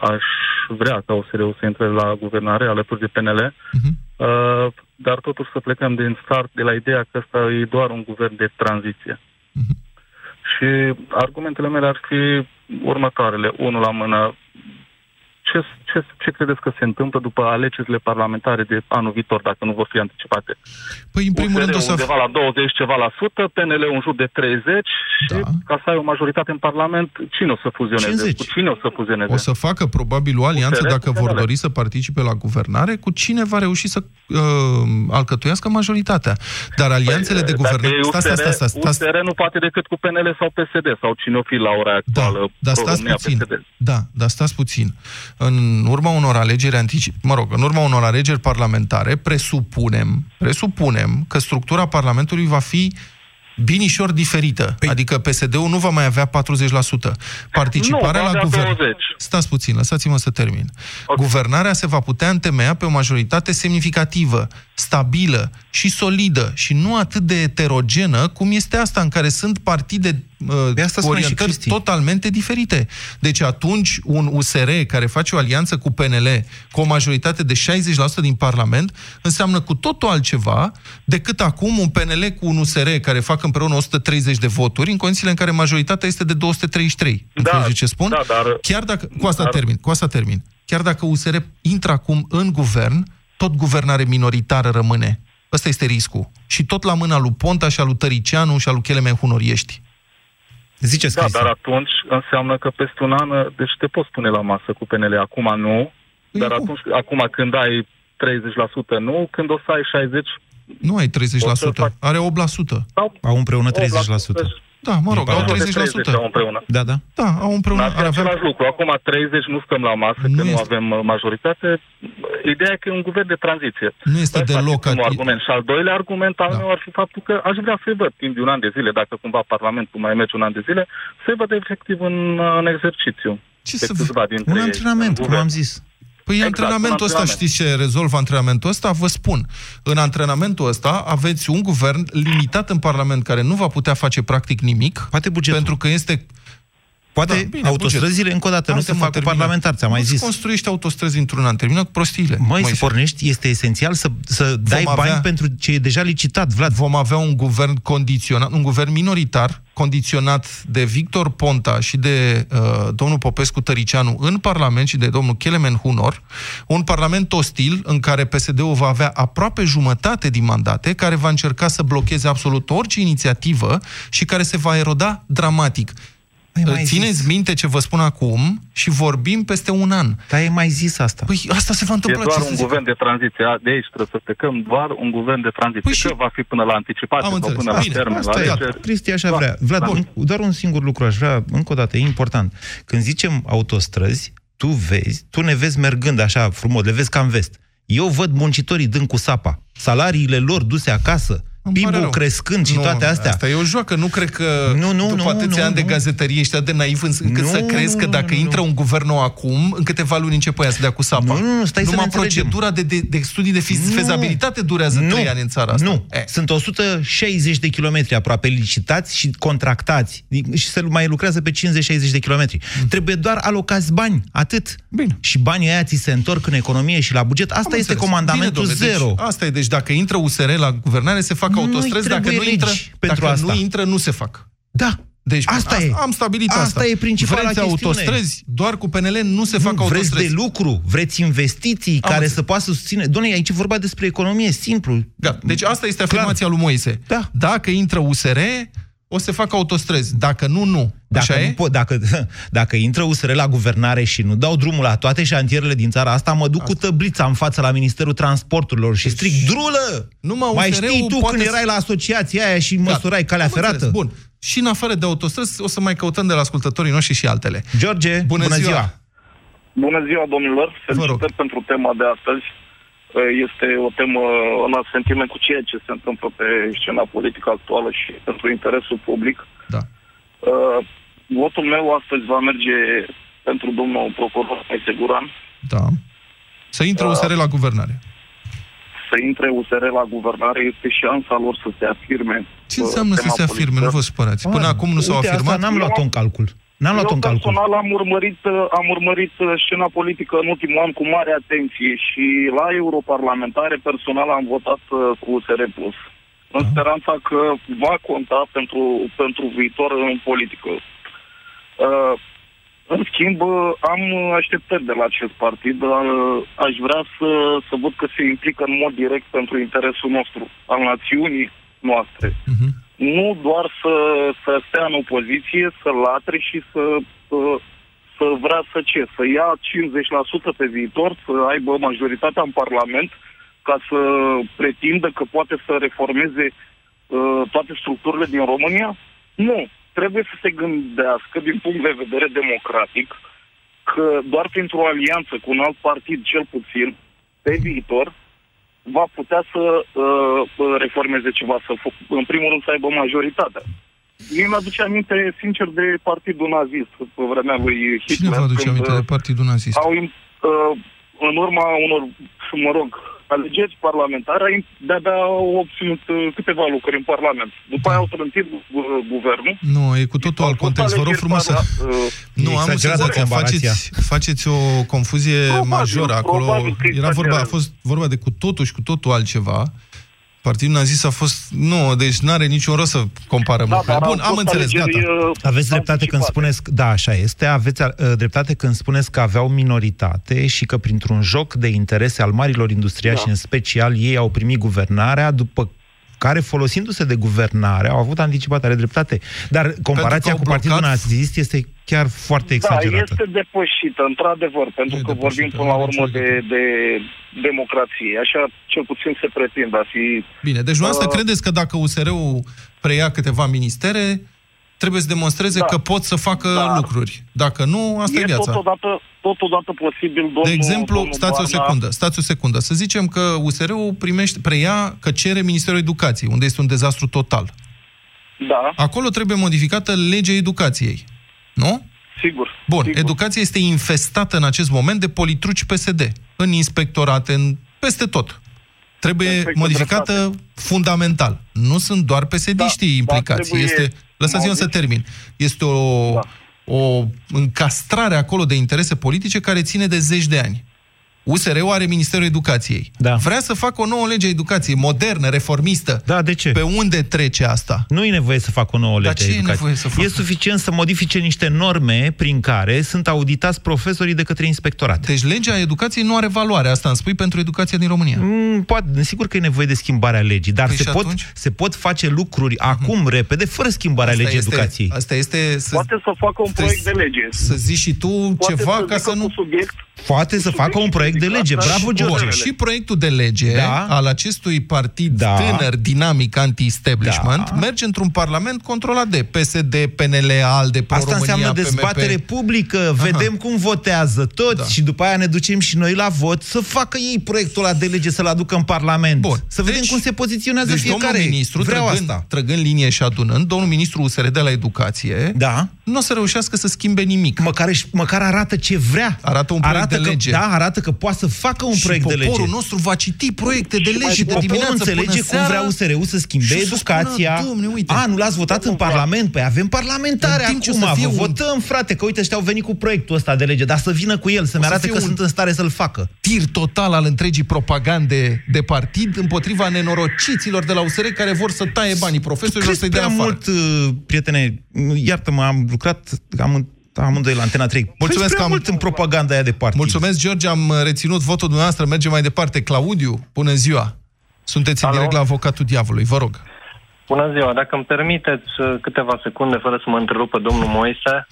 Speaker 12: aș vrea ca OSR-ul să intre la guvernare alături de PNL,
Speaker 9: Mhm.
Speaker 12: uh, dar totuși să plecăm din start de la ideea că ăsta e doar un guvern de tranziție.
Speaker 9: Mhm.
Speaker 12: Și argumentele mele ar fi următoarele. Unul la mână, ce, ce, ce credeți că se întâmplă după alegerile parlamentare de anul viitor, dacă nu vor fi anticipate?
Speaker 9: Păi, în primul rând, o să...
Speaker 12: undeva la 20 ceva la sută, PNL un jur de 30 și
Speaker 9: Da.
Speaker 12: ca să ai o majoritate în Parlament, cine o să fuzioneze?
Speaker 10: 50.
Speaker 12: Cu cine o să fuzioneze?
Speaker 9: O să facă probabil o alianță,
Speaker 12: USR
Speaker 9: dacă
Speaker 12: cu
Speaker 9: vor
Speaker 12: PNL.
Speaker 9: dori să participe la guvernare, cu cine va reuși să uh, alcătuiască majoritatea. Dar alianțele de
Speaker 12: Păi, Dacă
Speaker 9: guvernare...
Speaker 12: e
Speaker 9: Stai, stai, stai, stai, stai,
Speaker 12: USR nu poate decât cu PNL sau PSD sau cine o fi la ora
Speaker 9: Da,
Speaker 12: actuală.
Speaker 9: dar stați
Speaker 12: Pro-România,
Speaker 9: puțin.
Speaker 12: PSD.
Speaker 9: Da, dar stați puțin. În urma unor alegeri anticip, mă rog, în urma unor alegeri parlamentare, presupunem, presupunem că structura Parlamentului va fi binișor diferită. Păi... Adică PSD-ul nu va mai avea 40%. Participarea
Speaker 12: Nu, va
Speaker 9: la
Speaker 12: avea
Speaker 9: guvern...
Speaker 12: 20.
Speaker 9: Stați puțin, lăsați-mă să termin. Okay. Guvernarea se va putea întemeia pe o majoritate semnificativă, stabilă și solidă și nu atât de heterogenă cum este asta în care sunt partide uh,
Speaker 10: Pe asta
Speaker 9: cu
Speaker 10: spune și
Speaker 9: orientări
Speaker 10: Cristi.
Speaker 9: totalmente diferite. Deci atunci un USR care face o alianță cu PNL cu o majoritate de 60% din Parlament înseamnă cu totul altceva decât acum un PNL cu un USR care fac împreună 130 de voturi în condițiile în care majoritatea este de 233. Înțelegeți ce spun?
Speaker 12: da, dar-
Speaker 9: Chiar dacă, cu asta
Speaker 12: dar-
Speaker 9: termin, cu asta termin. Chiar dacă USR intră acum în guvern, tot guvernare minoritară rămâne. Ăsta este riscul. Și tot la mâna lui Ponta și a lui Tăricianu și a lui Chelemen Hunoriești.
Speaker 10: Ziceți,
Speaker 12: Da,
Speaker 10: Cristi.
Speaker 12: dar atunci înseamnă că peste un an, deci te poți pune la masă cu PNL. Acum nu, dar atunci, acum când ai 30% nu, când o să ai 60,
Speaker 9: Nu ai 30%, are 8%.
Speaker 10: Au împreună 30%.
Speaker 9: Da, mă rog,
Speaker 10: Din
Speaker 9: au
Speaker 10: Parlament.
Speaker 9: 30%.
Speaker 12: au împreună.
Speaker 10: Da, da.
Speaker 9: Da, au împreună.
Speaker 12: Ar fi
Speaker 9: Ar avea...
Speaker 12: același lucru. Acum 30 nu stăm la masă, că nu
Speaker 9: este.
Speaker 12: avem uh, majoritate. Ideea e că e un guvern de tranziție.
Speaker 9: Nu este
Speaker 12: Ăsta ar fi
Speaker 9: deloc...
Speaker 12: primul
Speaker 9: ati-
Speaker 12: argument. Și al doilea argument al meu ar fi faptul că aș vrea să-i văd timp de un an de zile, dacă cumva Parlamentul mai merge un an de zile, să-i văd efectiv în, uh, în exercițiu.
Speaker 9: Ce
Speaker 12: Pe
Speaker 9: să
Speaker 12: câțiva dintre
Speaker 10: Un
Speaker 12: ei
Speaker 10: antrenament,
Speaker 12: în
Speaker 10: cum am
Speaker 12: guvern.
Speaker 10: zis.
Speaker 9: Păi
Speaker 12: Exact,
Speaker 9: antrenamentul
Speaker 12: un
Speaker 9: ăsta,
Speaker 12: antrenament.
Speaker 9: știți ce rezolvă antrenamentul ăsta? Vă spun. În antrenamentul ăsta aveți un guvern limitat în Parlament care nu va putea face practic nimic.
Speaker 10: Poate bugetul.
Speaker 9: Pentru că este...
Speaker 10: Poate
Speaker 9: Da, bine,
Speaker 10: autostrăzile,
Speaker 9: buget.
Speaker 10: încă o dată, nu
Speaker 9: Haide,
Speaker 10: se
Speaker 9: mă,
Speaker 10: fac cu
Speaker 9: termină.
Speaker 10: parlamentari, ți-am mai
Speaker 9: Nu-ți
Speaker 10: zis.
Speaker 9: construiești autostrăzi într-un an. Termină cu prostiile.
Speaker 10: Măi, să
Speaker 9: Moise.
Speaker 10: pornești, este esențial să, să dai
Speaker 9: avea-
Speaker 10: bani pentru ce e deja licitat, Vlad.
Speaker 9: Vom avea un guvern condiționat, un guvern minoritar, condiționat de Victor Ponta și de uh, domnul Popescu Tăricianu în Parlament și de domnul Kelemen Hunor, un Parlament ostil în care PSD-ul va avea aproape jumătate din mandate, care va încerca să blocheze absolut orice inițiativă și care se va eroda dramatic.
Speaker 10: Mai
Speaker 9: Țineți
Speaker 10: zis.
Speaker 9: minte ce vă spun acum și vorbim peste un an.
Speaker 10: Dar ai mai zis asta.
Speaker 9: Păi asta se va
Speaker 12: E
Speaker 9: întâmpla.
Speaker 12: doar
Speaker 9: ce să
Speaker 12: un
Speaker 9: zic?
Speaker 12: guvern de tranziție. A, De aici trebuie să plecăm. Doar un guvern de tranziție.
Speaker 9: Păi
Speaker 12: că
Speaker 9: și-
Speaker 12: va fi până la anticipate
Speaker 9: Am
Speaker 12: sau
Speaker 9: înțeles.
Speaker 12: până la
Speaker 9: Bine,
Speaker 12: termen, la
Speaker 10: Asta e,
Speaker 12: alegeri.
Speaker 10: Cristi așa
Speaker 12: Da.
Speaker 10: vrea. Vlad,
Speaker 12: Da.
Speaker 10: un, doar un singur lucru aș vrea, încă o dată, e important. Când zicem autostrăzi, tu vezi, tu ne vezi mergând așa frumos, le vezi ca în vest. Eu văd muncitorii dând cu sapa, salariile lor duse acasă,
Speaker 9: Îmi pare
Speaker 10: PIB-ul
Speaker 9: rău.
Speaker 10: crescând și
Speaker 9: nu,
Speaker 10: toate astea.
Speaker 9: Asta e o joacă. Nu cred că
Speaker 10: Nu, nu,
Speaker 9: după
Speaker 10: nu,
Speaker 9: atâția
Speaker 10: nu,
Speaker 9: ani de
Speaker 10: nu.
Speaker 9: gazetărie ești atât de naiv încât
Speaker 10: Nu,
Speaker 9: să crezi că
Speaker 10: nu,
Speaker 9: dacă
Speaker 10: nu,
Speaker 9: intră
Speaker 10: nu.
Speaker 9: un guvern nou acum, în câteva luni începe ea să dea cu sapa.
Speaker 10: Nu, nu, nu, stai să
Speaker 9: Numai
Speaker 10: ne înțelegem.
Speaker 9: procedura de, de, de studii de fiz-
Speaker 10: Nu.
Speaker 9: fezabilitate durează
Speaker 10: Nu.
Speaker 9: trei ani în țara asta.
Speaker 10: Nu, sunt 160 de kilometri aproape licitați și contractați și se mai lucrează pe 50-60 de kilometri. Trebuie doar alocați bani, atât.
Speaker 9: Bine.
Speaker 10: Și banii aia ți se întorc în economie și la buget. Asta
Speaker 9: Am
Speaker 10: este
Speaker 9: înțeles.
Speaker 10: comandamentul
Speaker 9: Bine, domnule,
Speaker 10: zero.
Speaker 9: Deci, asta e, deci dacă intră USR la guvernare, se fac
Speaker 10: Nu-i
Speaker 9: autostrăzi, dacă
Speaker 10: trebuie
Speaker 9: nu intră,
Speaker 10: legi pentru
Speaker 9: dacă
Speaker 10: asta.
Speaker 9: nu intră, nu se fac.
Speaker 10: Da.
Speaker 9: Deci,
Speaker 10: Asta
Speaker 9: bun,
Speaker 10: e.
Speaker 9: Am stabilit
Speaker 10: Asta
Speaker 9: asta.
Speaker 10: e principala
Speaker 9: Vreți
Speaker 10: chestiune.
Speaker 9: autostrăzi? Doar cu PNL nu se fac
Speaker 10: nu, vreți
Speaker 9: autostrăzi.
Speaker 10: de lucru, vreți investiții care
Speaker 9: înțeles.
Speaker 10: să poată susține. Doamne, aici e vorba despre economie, simplu.
Speaker 9: Da. Deci asta este afirmația lui Moise.
Speaker 10: Da.
Speaker 9: Dacă intră USR, o să facă autostrăzi. Dacă nu, nu.
Speaker 10: Dacă,
Speaker 9: Așa
Speaker 10: nu
Speaker 9: e?
Speaker 10: pot, dacă, dacă intră USR la guvernare și nu dau drumul la toate șantierele din țara asta, mă duc cu tăblița în față la Ministerul Transporturilor și stric, drulă!
Speaker 9: Numai
Speaker 10: Mai
Speaker 9: USR-ul
Speaker 10: știi tu
Speaker 9: poate
Speaker 10: când
Speaker 9: să-
Speaker 10: erai la asociația aia și măsurai calea
Speaker 9: Am
Speaker 10: ferată?
Speaker 9: înțeles. Bun. Și în afară de autostrăzi, o să mai căutăm de la ascultătorii noșri și altele.
Speaker 10: George,
Speaker 9: bună,
Speaker 10: bună ziua!
Speaker 13: Bună ziua, domnilor!
Speaker 9: rog.
Speaker 13: Felicitări pentru tema de astăzi. Este o temă în asentiment cu ceea ce se întâmplă pe scena politică actuală și pentru interesul public.
Speaker 9: Da.
Speaker 13: Uh, Votul meu astăzi va merge pentru domnul procuror Moise Guran
Speaker 9: Da. Să intre
Speaker 13: Da.
Speaker 9: USR la guvernare.
Speaker 13: să intre USR la guvernare. Este șansa lor să se afirme.
Speaker 9: Ce înseamnă să se afirme? Nu vă supărați. Până acum nu s-au
Speaker 10: Uite,
Speaker 9: afirmat?
Speaker 10: Asta n-am luat în calcul. N-am luat
Speaker 13: Eu
Speaker 10: în calcul.
Speaker 13: personal am urmărit, uh, am urmărit uh, scena politică în ultimul an cu mare atenție și la europarlamentare personal am votat uh, cu USR Plus. În speranța că va conta pentru, pentru viitor în politică. Uh, în schimb, uh, am așteptări de la acest partid. Uh, Aș vrea să, să văd că se implică în mod direct pentru interesul nostru, al națiunii noastre.
Speaker 9: Mhm.
Speaker 13: Nu doar să, să stea în opoziție, să latre și să, să, să vrea să ce? Să ia 50% pe viitor, să aibă majoritatea în Parlament ca să pretindă că poate să reformeze uh, toate structurile din România? Nu. Trebuie să se gândească din punct de vedere democratic că doar printr-o alianță cu un alt partid, cel puțin, pe viitor, va putea să uh, reformeze ceva, să, f- în primul rând să aibă majoritatea. Mie mi-aduce aminte, sincer, de partidul nazist pe vremea lui Hitler.
Speaker 9: Cine vă aduce
Speaker 13: când,
Speaker 9: aminte
Speaker 13: uh,
Speaker 9: de Partidul Nazist?
Speaker 13: Au, im- uh, în urma unor, mă rog, alegeri parlamentare, ai- de-abia au obținut uh, câteva lucruri în Parlament. După aia au trântit uh, guvernul.
Speaker 9: Nu, e cu totul alt context. Vă rog frumos să... Nu, am o
Speaker 10: exagerată
Speaker 9: senzație,
Speaker 10: comparația.
Speaker 9: faceți, faceți o confuzie
Speaker 13: Probabil,
Speaker 9: majoră acolo.
Speaker 13: probabil că
Speaker 9: Era vorba, a
Speaker 13: exagerăm.
Speaker 9: fost vorba de cu totul și cu totul altceva. Partidul nazist a fost... Nu, deci nu are niciun rost să comparăm
Speaker 13: Da,
Speaker 9: lucrurile.
Speaker 13: dar
Speaker 9: Bun,
Speaker 13: au
Speaker 9: am
Speaker 13: fost
Speaker 9: înțeles,
Speaker 13: alegeri,
Speaker 9: gata.
Speaker 13: uh,
Speaker 10: Aveți dreptate când
Speaker 13: anticipate.
Speaker 10: spuneți, da, așa este, aveți uh, dreptate când spuneți că aveau minoritate și că printr-un joc de interese al marilor industriali
Speaker 13: Da.
Speaker 10: și în special ei au primit guvernarea, după care, folosindu-se de guvernare, au avut anticipat, are dreptate. Dar comparația
Speaker 9: au
Speaker 10: cu Partidul
Speaker 9: blocat-
Speaker 10: Nazist este chiar foarte exagerată.
Speaker 13: Da, este depășită, într-adevăr, pentru
Speaker 9: E
Speaker 13: că
Speaker 9: depășită,
Speaker 13: vorbim până
Speaker 9: nu
Speaker 13: la
Speaker 9: are
Speaker 13: urmă
Speaker 9: nicio
Speaker 13: de, de democrație. Așa cel puțin se pretinde a fi...
Speaker 9: Bine, deci dumneavoastră
Speaker 13: Uh,
Speaker 9: credeți că dacă USR-ul preia câteva ministere, trebuie să demonstreze
Speaker 13: Da.
Speaker 9: că pot să facă
Speaker 13: Da.
Speaker 9: lucruri. Dacă nu, asta e,
Speaker 13: e
Speaker 9: viața.
Speaker 13: totodată, totodată posibil, domnul
Speaker 9: De exemplu,
Speaker 13: domnul
Speaker 9: stați o
Speaker 13: Barna-
Speaker 9: secundă, stați o secundă. Să zicem că USR-ul primește, preia că cere Ministerul Educației, unde este un dezastru total.
Speaker 13: Da,
Speaker 9: Acolo trebuie modificată legea educației. Nu?
Speaker 13: sigur.
Speaker 9: Bun,
Speaker 13: sigur.
Speaker 9: educația este infestată în acest moment de politruci PSD, în inspectorate, în, peste tot. Trebuie
Speaker 13: Perfectă
Speaker 9: modificată
Speaker 13: dreptate.
Speaker 9: fundamental. Nu sunt doar PSD-știi
Speaker 13: Da,
Speaker 9: implicați.
Speaker 13: dar trebuie-
Speaker 9: este, lăsați-mă să termin. Este o,
Speaker 13: Da.
Speaker 9: o încastrare acolo de interese politice care ține de zeci de ani. USR-ul are Ministerul Educației.
Speaker 10: Da.
Speaker 9: Vrea să facă o nouă lege a educației, modernă, reformistă.
Speaker 10: Da, de ce?
Speaker 9: Pe unde trece asta?
Speaker 10: Nu e nevoie să facă o nouă
Speaker 9: Dar
Speaker 10: lege
Speaker 9: ce
Speaker 10: a
Speaker 9: e
Speaker 10: educației.
Speaker 9: nevoie să facă?
Speaker 10: E suficient să modifice niște norme prin care sunt auditați profesorii de către inspectorate.
Speaker 9: Deci legea educației nu are valoare. Asta îmi spui pentru educația din România.
Speaker 10: Mm, poate, sigur că e nevoie de schimbarea legii, dar
Speaker 9: Păi
Speaker 10: se,
Speaker 9: și
Speaker 10: pot,
Speaker 9: atunci? Mhm.
Speaker 10: se pot face lucruri acum, repede, fără schimbarea
Speaker 9: Asta
Speaker 10: legii
Speaker 9: este,
Speaker 10: educației.
Speaker 9: Asta este să,
Speaker 13: Poate să facă un
Speaker 9: să-
Speaker 13: proiect de lege.
Speaker 9: să zici și tu
Speaker 13: Poate
Speaker 9: ceva
Speaker 13: să
Speaker 9: ca
Speaker 13: zică
Speaker 9: să nu...
Speaker 13: cu subiect.
Speaker 10: Poate să facă un proiect de lege.
Speaker 13: Dar
Speaker 10: Bravo,
Speaker 13: și
Speaker 10: George!
Speaker 9: Bun, și proiectul de lege
Speaker 10: Da.
Speaker 9: al acestui partid
Speaker 10: Da.
Speaker 9: tânăr, dinamic, anti-establishment,
Speaker 10: Da.
Speaker 9: merge într-un parlament controlat de PSD, PNL, ALDE, Pro
Speaker 10: Asta
Speaker 9: România,
Speaker 10: înseamnă
Speaker 9: PMP.
Speaker 10: dezbatere publică, vedem cum votează toți
Speaker 9: Da.
Speaker 10: și după aia ne ducem și noi la vot să facă ei proiectul ăla de lege, să-l aducă în Parlament.
Speaker 9: Bun.
Speaker 10: Să vedem
Speaker 9: Deci-
Speaker 10: cum se poziționează
Speaker 9: Deci
Speaker 10: fiecare.
Speaker 9: domnul ministru,
Speaker 10: Vreau
Speaker 9: trăgând,
Speaker 10: asta.
Speaker 9: trăgând linie și adunând, domnul ministru USR de la educație,
Speaker 10: Da.
Speaker 9: nu o să reușească să schimbe nimic.
Speaker 10: Măcar, își- măcar arată ce vrea.
Speaker 9: Arată un proiect
Speaker 10: arată
Speaker 9: de
Speaker 10: că,
Speaker 9: lege.
Speaker 10: Da, arată că poate să facă un
Speaker 9: și
Speaker 10: proiect de
Speaker 9: poporul
Speaker 10: lege.
Speaker 9: nostru va citi proiecte de
Speaker 10: Și
Speaker 9: lege de
Speaker 10: poporul
Speaker 9: dimineață
Speaker 10: înțelege
Speaker 9: până
Speaker 10: cum
Speaker 9: seara.
Speaker 10: vrea USR-ul să schimbe
Speaker 9: și o să
Speaker 10: educația.
Speaker 9: spună, "Domne, uite."
Speaker 10: A, nu l-ați votat în Parlament? Păi avem parlamentare
Speaker 9: În timp ce o
Speaker 10: acum,
Speaker 9: să fie
Speaker 10: vă
Speaker 9: un-
Speaker 10: votăm, frate, că uite, ăștia au venit cu proiectul ăsta de lege, dar să vină cu el, să-mi
Speaker 9: să
Speaker 10: arate
Speaker 9: fie
Speaker 10: că
Speaker 9: un-
Speaker 10: sunt în stare să-l facă.
Speaker 9: tir total al întregii propagande de partid împotriva nenorociților de la USR care vor să taie banii profesorilor
Speaker 10: Crezi
Speaker 9: să-i dea
Speaker 10: prea
Speaker 9: afară.
Speaker 10: mult, uh, prietene, iartă-mă, am lucrat am, amândoi la Antena 3.
Speaker 9: Mulțumesc
Speaker 10: Crezi
Speaker 9: că
Speaker 10: prea
Speaker 9: am-
Speaker 10: mult în propaganda aia de partid.
Speaker 9: Mulțumesc, George, am reținut votul dumneavoastră. Mergem mai departe. Claudiu, bună ziua! Sunteți în
Speaker 14: Alo?
Speaker 9: direct la avocatul diavolului, vă rog.
Speaker 14: Bună ziua, dacă îmi permiteți uh, câteva secunde fără să mă întrerupă domnul Moise,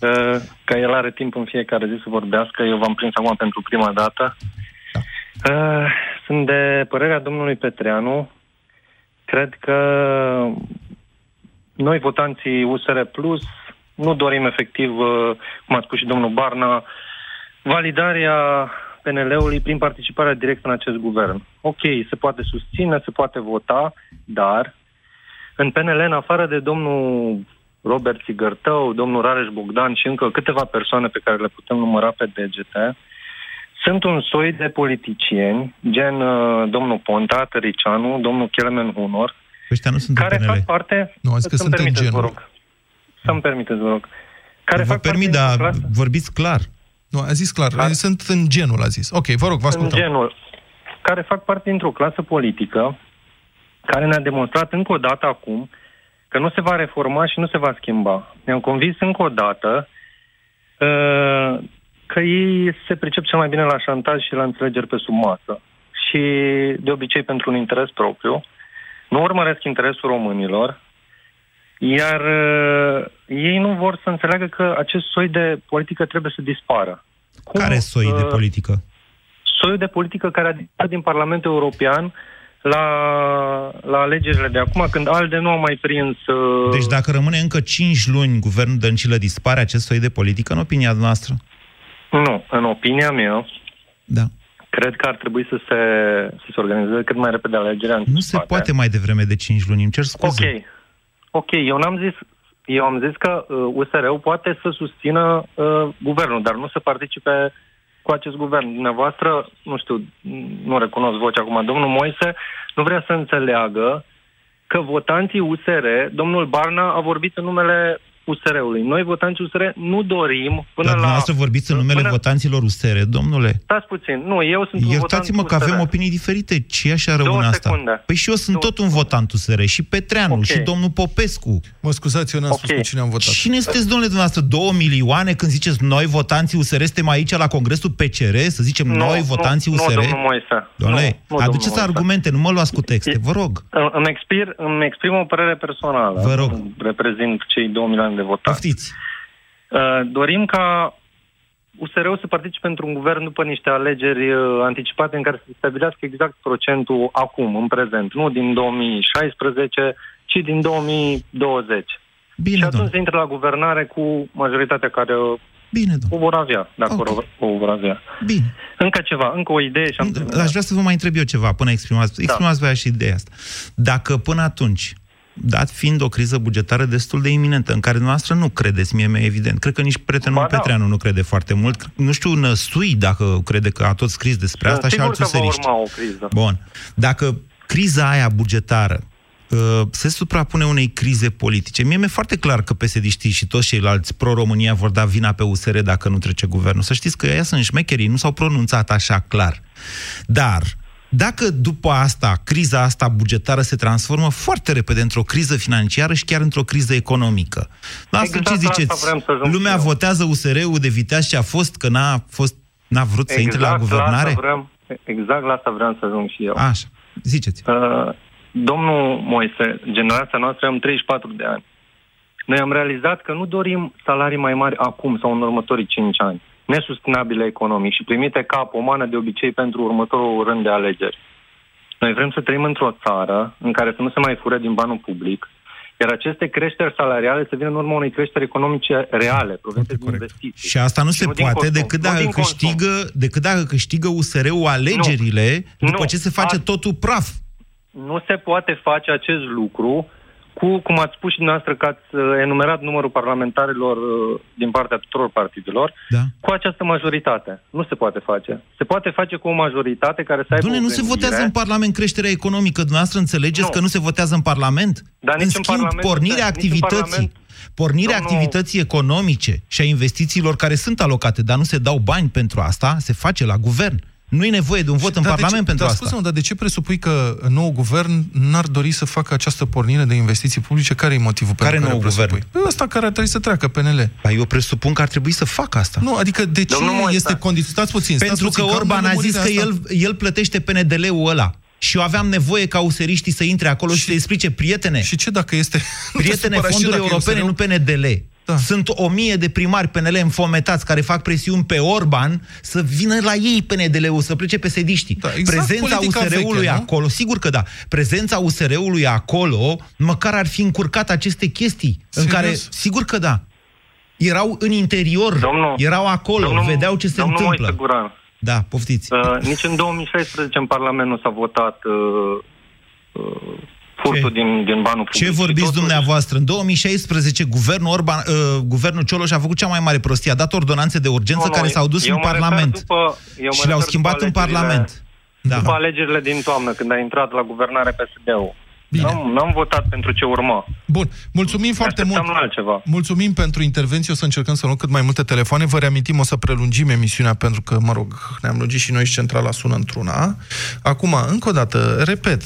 Speaker 14: uh, că el are timp în fiecare zi să vorbească, eu v-am prins acum pentru prima dată. Uh, Sunt de părerea domnului Petreanu. Cred că noi, votanții USR Plus, nu dorim efectiv, uh, cum a spus și domnul Barna, validarea PNL-ului prin participarea directă în acest guvern. Ok, se poate susține, se poate vota, dar în PNL, în afară de domnul Robert Sigărtău, domnul Rareș Bogdan și încă câteva persoane pe care le putem număra pe degete, sunt un soi de politicieni, gen uh, domnul Ponta, Tăricianu, domnul Kelemen Hunor,
Speaker 10: Ăștia nu sunt
Speaker 14: care
Speaker 10: în PNL.
Speaker 14: fac parte...
Speaker 9: Nu, a zis că
Speaker 14: Să-mi
Speaker 9: sunt în
Speaker 14: permiteți, vă
Speaker 9: genul.
Speaker 14: Rog. Să-mi permiteți, vă rog. Care
Speaker 10: Vă
Speaker 14: fac
Speaker 10: permit,
Speaker 14: parte
Speaker 10: dar
Speaker 14: dintr-o clasă-
Speaker 10: vorbiți clar.
Speaker 9: Nu, a zis clar,
Speaker 14: Clar.
Speaker 9: sunt în genul, a zis. Ok, vă rog, vă
Speaker 14: în
Speaker 9: ascultăm.
Speaker 14: genul, care fac parte dintr-o clasă politică care ne-a demonstrat încă o dată acum că nu se va reforma și nu se va schimba. Ne-am convins încă o dată uh, că ei se pricep cel mai bine la șantaj și la înțelegeri pe sub masă. Și de obicei pentru un interes propriu. Nu urmăresc interesul românilor, iar uh, ei nu vor să înțeleagă că acest soi de politică trebuie să dispară. Cum,
Speaker 10: Care soi de
Speaker 14: uh,
Speaker 10: politică?
Speaker 14: soiul de politică care a dispărut din Parlamentul European la, la alegerile de acum, când ALDE nu a mai prins... Uh,
Speaker 10: Deci dacă rămâne încă 5 luni guvernul Dăncilă, dispare acest soi de politică, în opinia noastră?
Speaker 14: Nu, în opinia mea,
Speaker 10: Da.
Speaker 14: cred că ar trebui să se, să se organizeze cât mai repede alegerea
Speaker 10: Nu se poate mai devreme de 5 luni, îmi cer scuze.
Speaker 14: Ok. Ok, eu n-am zis eu am zis că uh, USR-ul poate să susțină uh, guvernul, dar nu să participe cu acest guvern. Dumneavoastră, nu știu, nu recunosc vocea acum, domnul Moise nu vrea să înțeleagă că votanții USR, domnul Barna a vorbit în numele USR-ului. Noi, votanții USR, nu dorim până
Speaker 10: Dar
Speaker 14: la...
Speaker 10: să vorbiți în numele
Speaker 14: până...
Speaker 10: votanților USR, domnule.
Speaker 14: Stați puțin. Nu, eu sunt un
Speaker 10: Iertați-mă că
Speaker 14: votant
Speaker 10: avem
Speaker 14: USR.
Speaker 10: opinii diferite. Ce așa rămâne
Speaker 14: Două
Speaker 10: asta?
Speaker 14: secunde.
Speaker 10: Păi și eu sunt tot un votant USR, și Petreanu,
Speaker 14: Ok.
Speaker 10: și domnul Popescu.
Speaker 9: Mă scuzați, eu n-am spus cu cine am votat.
Speaker 10: Cine sunteți, domnule, dumneavoastră? Două milioane când ziceți noi, votanții USR, suntem aici la Congresul PCR, să zicem
Speaker 14: Nu,
Speaker 10: noi,
Speaker 14: nu,
Speaker 10: votanții
Speaker 14: nu,
Speaker 10: USR?
Speaker 14: domnul Moise.
Speaker 10: Domnule,
Speaker 14: Nu, nu,
Speaker 10: aduceți
Speaker 14: domnul Moise.
Speaker 10: argumente, nu mă luați cu texte, vă rog.
Speaker 14: Îmi- Îmi, expir, îmi exprim o părere personală.
Speaker 10: Vă rog.
Speaker 14: Nu Reprezint cei 2 milioane de votanți.
Speaker 10: Poftiți.
Speaker 14: Uh, dorim ca USR-ul să participe într-un guvern după niște alegeri uh, anticipate în care să se stabilească exact procentul acum, în prezent, nu din 2016, ci din 2020.
Speaker 10: Bine,
Speaker 14: și atunci se intră la guvernare cu majoritatea care o,
Speaker 10: Bine,
Speaker 14: o vor avea, dacă okay. o, o vor avea.
Speaker 10: Bine.
Speaker 14: Încă ceva, încă o idee și am terminat.
Speaker 10: Aș vrea să vă mai întreb eu ceva până exprimați. Exprimați voi și ideea asta. Dacă până atunci, dat fiind o criză bugetară destul de iminentă, în care noastră nu credeți, mie mi-e evident. Cred că nici prietenul
Speaker 14: Ba da.
Speaker 10: Petreanu nu crede foarte mult. Nu știu, Năstui, dacă crede că a tot scris despre asta și
Speaker 14: Sigur
Speaker 10: alți
Speaker 14: că va
Speaker 10: useriști.
Speaker 14: urma o criză.
Speaker 10: Bun. Dacă criza aia bugetară uh, se suprapune unei crize politice. Mie mi-e foarte clar că psd și toți ceilalți pro-România vor da vina pe USR dacă nu trece guvernul. Să știți că ea sunt șmecherii, nu s-au pronunțat așa clar. Dar dacă după asta, criza asta bugetară se transformă foarte repede într-o criză financiară și chiar într-o criză economică. La asta
Speaker 14: Exact
Speaker 10: ce
Speaker 14: la asta
Speaker 10: ziceți?
Speaker 14: vreau să ajung
Speaker 10: Lumea
Speaker 14: și eu.
Speaker 10: votează USR-ul de viteaz ce a fost, că n-a fost n-a vrut să intre la
Speaker 14: Exact
Speaker 10: guvernare?
Speaker 14: asta vreau, exact la asta vreau să ajung și eu.
Speaker 10: Așa, ziceți.
Speaker 14: Uh, domnul Moise, generația noastră am 34 de ani. Noi am realizat că nu dorim salarii mai mari acum sau în următorii 5 ani, nesustenabile economic și primite ca pomană de obicei pentru următorul rând de alegeri. Noi vrem să trăim într-o țară în care să nu se mai fure din banul public, iar aceste creșteri salariale să vină în urma unei creșteri economice reale, provenite din investiții.
Speaker 10: Și asta nu se
Speaker 14: nu din
Speaker 10: poate
Speaker 14: consum,
Speaker 10: decât
Speaker 14: nu
Speaker 10: dacă,
Speaker 14: din consum.
Speaker 10: câștigă, decât dacă câștigă USR-ul alegerile
Speaker 14: Nu.
Speaker 10: după
Speaker 14: Nu.
Speaker 10: ce se face
Speaker 14: A-
Speaker 10: totul praf.
Speaker 14: nu se poate face acest lucru cu, cum ați spus și dumneavoastră că ați uh, enumerat numărul parlamentarilor uh, din partea tuturor partidelor,
Speaker 10: da.
Speaker 14: cu această majoritate. Nu se poate face. Se poate face cu o majoritate care să aibă
Speaker 10: Dom'le,
Speaker 14: o
Speaker 10: nu se
Speaker 14: gândire.
Speaker 10: votează în Parlament creșterea economică. Dumneavoastră înțelegeți
Speaker 14: Nu.
Speaker 10: că nu se votează în Parlament?
Speaker 14: Dar
Speaker 10: în
Speaker 14: nici în
Speaker 10: schimb,
Speaker 14: Parlament nu
Speaker 10: pornirea
Speaker 14: se- nici în
Speaker 10: activității,
Speaker 14: Parlament-
Speaker 10: pornirea
Speaker 14: Domnul-
Speaker 10: activității economice și a investițiilor care sunt alocate, dar nu se dau bani pentru asta, se face la guvern. Nu e nevoie de un vot în
Speaker 9: Dar de
Speaker 10: Parlament
Speaker 9: ce,
Speaker 10: pentru
Speaker 9: dar
Speaker 10: asta.
Speaker 9: Scuze-mă, dar de ce presupui că nou guvern n-ar dori să facă această pornire de investiții publice? Care e motivul
Speaker 10: Care
Speaker 9: pentru
Speaker 10: nou
Speaker 9: care
Speaker 10: guvern?
Speaker 9: presupui? Păi ăsta care ar trebui să treacă, PNL.
Speaker 10: Păi eu presupun că ar trebui să facă asta.
Speaker 9: Nu, adică de ce
Speaker 14: Domnul Moise.
Speaker 9: este condiționat? Stați puțin, stați
Speaker 10: Pentru
Speaker 9: puțin,
Speaker 10: că
Speaker 9: am
Speaker 10: Orban a zis că
Speaker 9: nelămurirea asta.
Speaker 10: el, el plătește PNDL-ul ăla. Și eu aveam nevoie ca useriștii să intre acolo și, să explice, prietene,
Speaker 9: Și ce dacă este... Nu te
Speaker 10: prietene,
Speaker 9: supăra și
Speaker 10: fonduri
Speaker 9: dacă e
Speaker 10: europene,
Speaker 9: USR-ul?
Speaker 10: nu PNDL. Da. Sunt o mie de primari PNL înfometați care fac presiuni pe Orban să vină la ei PNDL-ul, să plece pe sediștii.
Speaker 9: Da, exact
Speaker 10: Prezența
Speaker 9: politica
Speaker 10: USR-ului
Speaker 9: veche, nu?
Speaker 10: acolo, sigur că da, prezența USR-ului acolo, măcar ar fi încurcat aceste chestii în
Speaker 9: Serios?
Speaker 10: care, sigur că da, erau în interior,
Speaker 14: Domnul-
Speaker 10: erau acolo,
Speaker 14: domnul-
Speaker 10: vedeau ce se
Speaker 14: domnul
Speaker 10: întâmplă.
Speaker 14: Moise Guran,
Speaker 10: Da, poftiți.
Speaker 14: uh, nici în 2016 în Parlament nu s-a votat uh, uh, furtul din, din banul public.
Speaker 10: Ce
Speaker 14: Și
Speaker 10: vorbiți
Speaker 14: totuși-
Speaker 10: dumneavoastră? În 2016, guvernul, Orban, uh, guvernul Cioloș a făcut cea mai mare prostie. A dat ordonanțe de urgență
Speaker 14: Nu, nu,
Speaker 10: care s-au dus
Speaker 14: eu
Speaker 10: în
Speaker 14: mă refer
Speaker 10: Parlament.
Speaker 14: După, eu mă
Speaker 10: și le-au
Speaker 14: refer
Speaker 10: schimbat
Speaker 14: după
Speaker 10: în
Speaker 14: alegerile-
Speaker 10: Parlament. Da.
Speaker 14: După alegerile din toamnă, când a intrat la guvernare PSD-ul. N-am, n-am votat pentru ce urma.
Speaker 9: Bun, mulțumim foarte mult.
Speaker 14: așteptam la altceva.
Speaker 9: Mulțumim pentru intervenție, o să încercăm să luăm cât mai multe telefoane. Vă reamintim, o să prelungim emisiunea pentru că, mă rog, ne-am lungit și noi și centrala sună într-una. Acum, încă o dată, repet,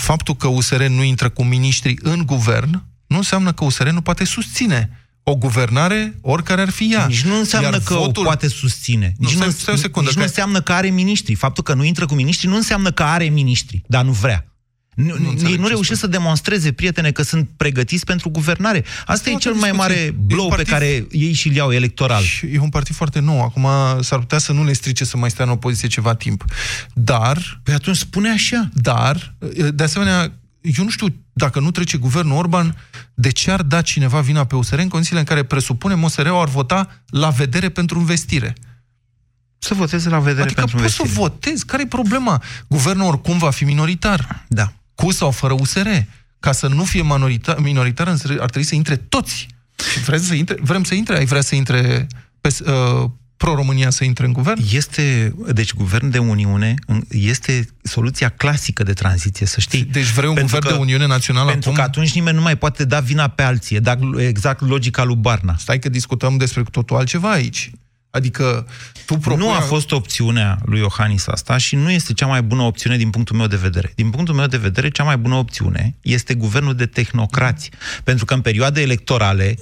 Speaker 9: faptul că USR nu intră cu miniștri în guvern nu înseamnă că USR nu poate susține o guvernare, oricare ar fi ea.
Speaker 10: Nici nu înseamnă
Speaker 9: Iar
Speaker 10: că
Speaker 9: votul...
Speaker 10: o poate susține.
Speaker 9: Nu,
Speaker 10: Nici
Speaker 9: stai-
Speaker 10: nu,
Speaker 9: stai o secundă,
Speaker 10: nici nu
Speaker 9: că-
Speaker 10: înseamnă că are miniștri. Faptul că nu intră cu miniștri nu înseamnă că are miniștri, dar nu vrea. Nu, nu, ei nu reușesc să demonstreze, prietene, că sunt pregătiți pentru guvernare. Asta e
Speaker 9: altă
Speaker 10: cel mai
Speaker 9: discuție.
Speaker 10: mare
Speaker 9: E un
Speaker 10: blou pe
Speaker 9: partid-
Speaker 10: care ei și-l iau electoral.
Speaker 9: Și e un partid foarte nou. Acum s-ar putea să nu le strice să mai stea în opoziție ceva timp. Dar...
Speaker 10: Păi atunci spune așa.
Speaker 9: Dar, de asemenea, eu nu știu dacă nu trece guvernul Orban, de ce ar da cineva vina pe USR în condițiile în care presupunem USR-ul ar vota la vedere pentru investire.
Speaker 10: Să voteze la vedere
Speaker 9: adică
Speaker 10: pentru
Speaker 9: poți să
Speaker 10: investire.
Speaker 9: votezi. Care e problema? Guvernul oricum va fi minoritar.
Speaker 10: Da.
Speaker 9: Cu sau fără USR. Ca să nu fie minoritar, minoritar ar trebui să intre toți. Și vrem să intre, vrem să intre, ai vrea să intre pe, uh, pro-România să intre în guvern?
Speaker 10: Este, deci guvern de Uniune este soluția clasică de tranziție, să știi.
Speaker 9: Deci vrei un
Speaker 10: Pentru
Speaker 9: guvern
Speaker 10: că-
Speaker 9: de Uniune Națională
Speaker 10: Pentru
Speaker 9: acum?
Speaker 10: că atunci nimeni nu mai poate da vina pe alții. E da- exact logica lui Barna.
Speaker 9: Stai că discutăm despre cu totul altceva aici. Adică tu propui...
Speaker 10: Nu a fost opțiunea lui Iohannis asta și nu este cea mai bună opțiune din punctul meu de vedere. Din punctul meu de vedere, cea mai bună opțiune este guvernul de tehnocrați. Pentru că în perioade electorale,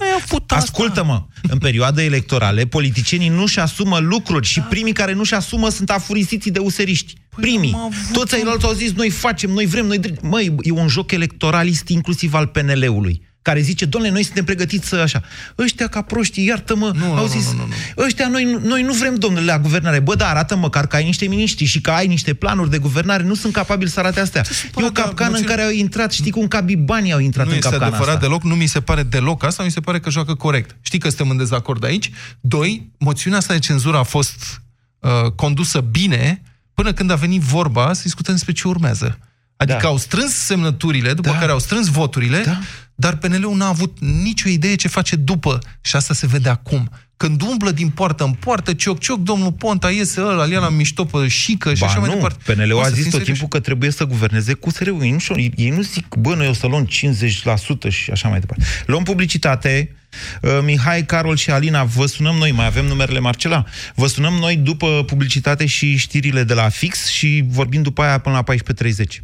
Speaker 10: ascultă-mă, în perioade electorale, politicienii nu-și asumă lucruri și primii care nu-și asumă sunt afurisiții de useriști. Primii. Toți ceilalți au zis, noi facem, noi vrem, noi... dre- Măi, e un joc electoralist inclusiv al PNL-ului care zice, domnule, noi suntem pregătiți să așa. Ăștia ca proștii, iartă-mă,
Speaker 9: Nu,
Speaker 10: au
Speaker 9: nu,
Speaker 10: zis,
Speaker 9: nu, nu, nu.
Speaker 10: ăștia noi, nu- noi nu vrem, domnule, la guvernare. Bă, da, arată măcar că ai niște miniștri și că ai niște planuri de guvernare, nu sunt capabili să arate astea. E o capcană în
Speaker 9: moțiune-
Speaker 10: care au intrat, știi cum ca bibanii au intrat
Speaker 9: nu
Speaker 10: în
Speaker 9: este
Speaker 10: capcana
Speaker 9: adevărat
Speaker 10: asta.
Speaker 9: deloc, nu mi se pare deloc asta, mi se pare că joacă corect. Știi că suntem în dezacord aici. Doi, moțiunea asta de cenzură a fost uh, condusă bine până când a venit vorba să discutăm despre ce urmează. Adică
Speaker 10: Da.
Speaker 9: au strâns semnăturile, după
Speaker 10: Da.
Speaker 9: care au strâns voturile,
Speaker 10: Da.
Speaker 9: dar PNL-ul n-a avut nicio idee ce face după. Și asta se vede acum. Când umblă din poartă în poartă, cioc-cioc, domnul Ponta iese ăla, Aliana mișto pe șică și
Speaker 10: Ba
Speaker 9: așa mai
Speaker 10: nu,
Speaker 9: departe.
Speaker 10: PNL-ul
Speaker 9: Bă,
Speaker 10: a
Speaker 9: să
Speaker 10: zis
Speaker 9: fim
Speaker 10: tot
Speaker 9: serioși.
Speaker 10: timpul că trebuie să guverneze cu SRU. Ei nu, știu, ei, ei nu zic, bă, noi o să luăm 50% și așa mai departe. Luăm publicitate. Uh, Mihai, Carol și Alina, vă sunăm noi, mai avem numerele Marcela. Vă sunăm noi după publicitate și știrile de la fix și vorbim după aia până la 14.30.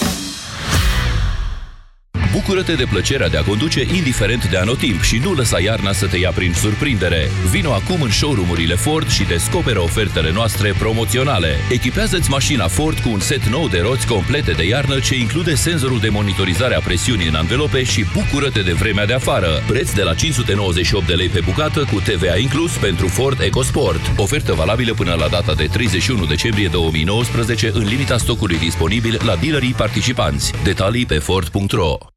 Speaker 15: Bucură-te de plăcerea de a conduce indiferent de anotimp și nu lăsa iarna să te ia prin surprindere. Vino acum în showroom-urile Ford și descoperă ofertele noastre promoționale. Echipează-ți mașina Ford cu un set nou de roți complete de iarnă ce include senzorul de monitorizare a presiunii în anvelope și bucură-te de vremea de afară. Preț de la 598 de lei pe bucată cu TVA inclus pentru Ford EcoSport. Ofertă valabilă până la data de 31 decembrie 2019 în limita stocului disponibil la dealerii participanți. Detalii pe Ford.ro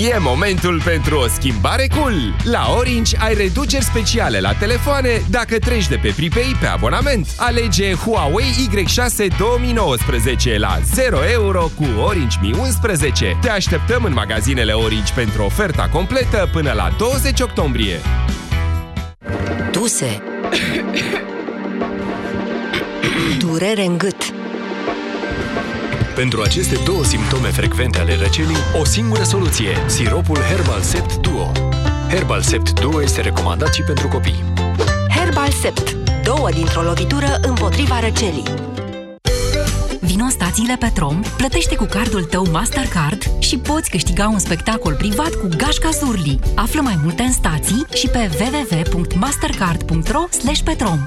Speaker 16: E momentul pentru o schimbare cool! La Orange ai reduceri speciale la telefoane dacă treci de pe pripei pe abonament. Alege Huawei Y6 2019 la 0 euro cu Orange Mi 11. Te așteptăm în magazinele Orange pentru oferta completă până la 20 octombrie.
Speaker 17: Duse Durere în gât
Speaker 7: Pentru aceste două simptome frecvente ale răcelii, o singură soluție, siropul Herbal Sept Duo. Herbal Sept Duo este recomandat și pentru copii.
Speaker 5: Herbal Sept. Două dintr-o lovitură împotriva răcelii.
Speaker 18: Vino în stațiile Petrom, plătește cu cardul tău Mastercard și poți câștiga un spectacol privat cu Gașca Zurli. Află mai multe în stații și pe www.mastercard.ro petrom.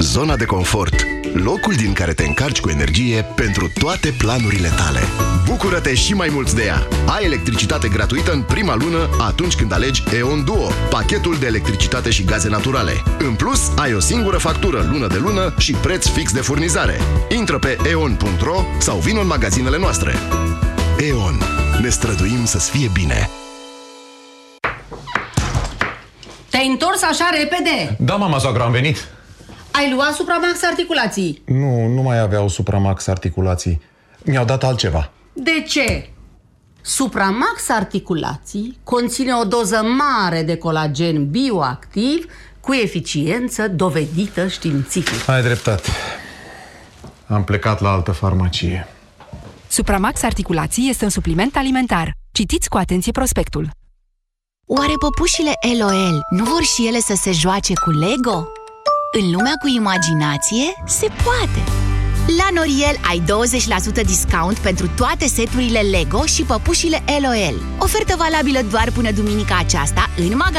Speaker 19: Zona de confort. Locul din care te încarci cu energie pentru toate planurile tale. Bucură-te și mai mulți de ea. Ai electricitate gratuită în prima lună atunci când alegi E.ON Duo, pachetul de electricitate și gaze naturale. În plus, ai o singură factură lună de lună și preț fix de furnizare. Intră pe eon.ro sau vino în magazinele noastre. E.ON. Ne străduim să-ți fie bine.
Speaker 20: Te-ai întors așa repede?
Speaker 21: Da, mama soacră, am venit.
Speaker 20: Ai luat Supramax articulații.
Speaker 21: Nu, nu mai aveau Supramax articulații. Mi-au dat altceva.
Speaker 20: De ce? Supramax articulații conține o doză mare de colagen bioactiv cu eficiență dovedită științific.
Speaker 21: Ai dreptate. Am plecat la altă farmacie.
Speaker 18: Supramax Articulații este un supliment alimentar. Citiți cu atenție prospectul.
Speaker 22: Oare păpușile LOL nu vor și ele să se joace cu Lego? În lumea cu imaginație se poate! La Noriel ai 20% discount pentru toate seturile Lego și păpușile LOL. Ofertă valabilă doar până duminica aceasta în magazin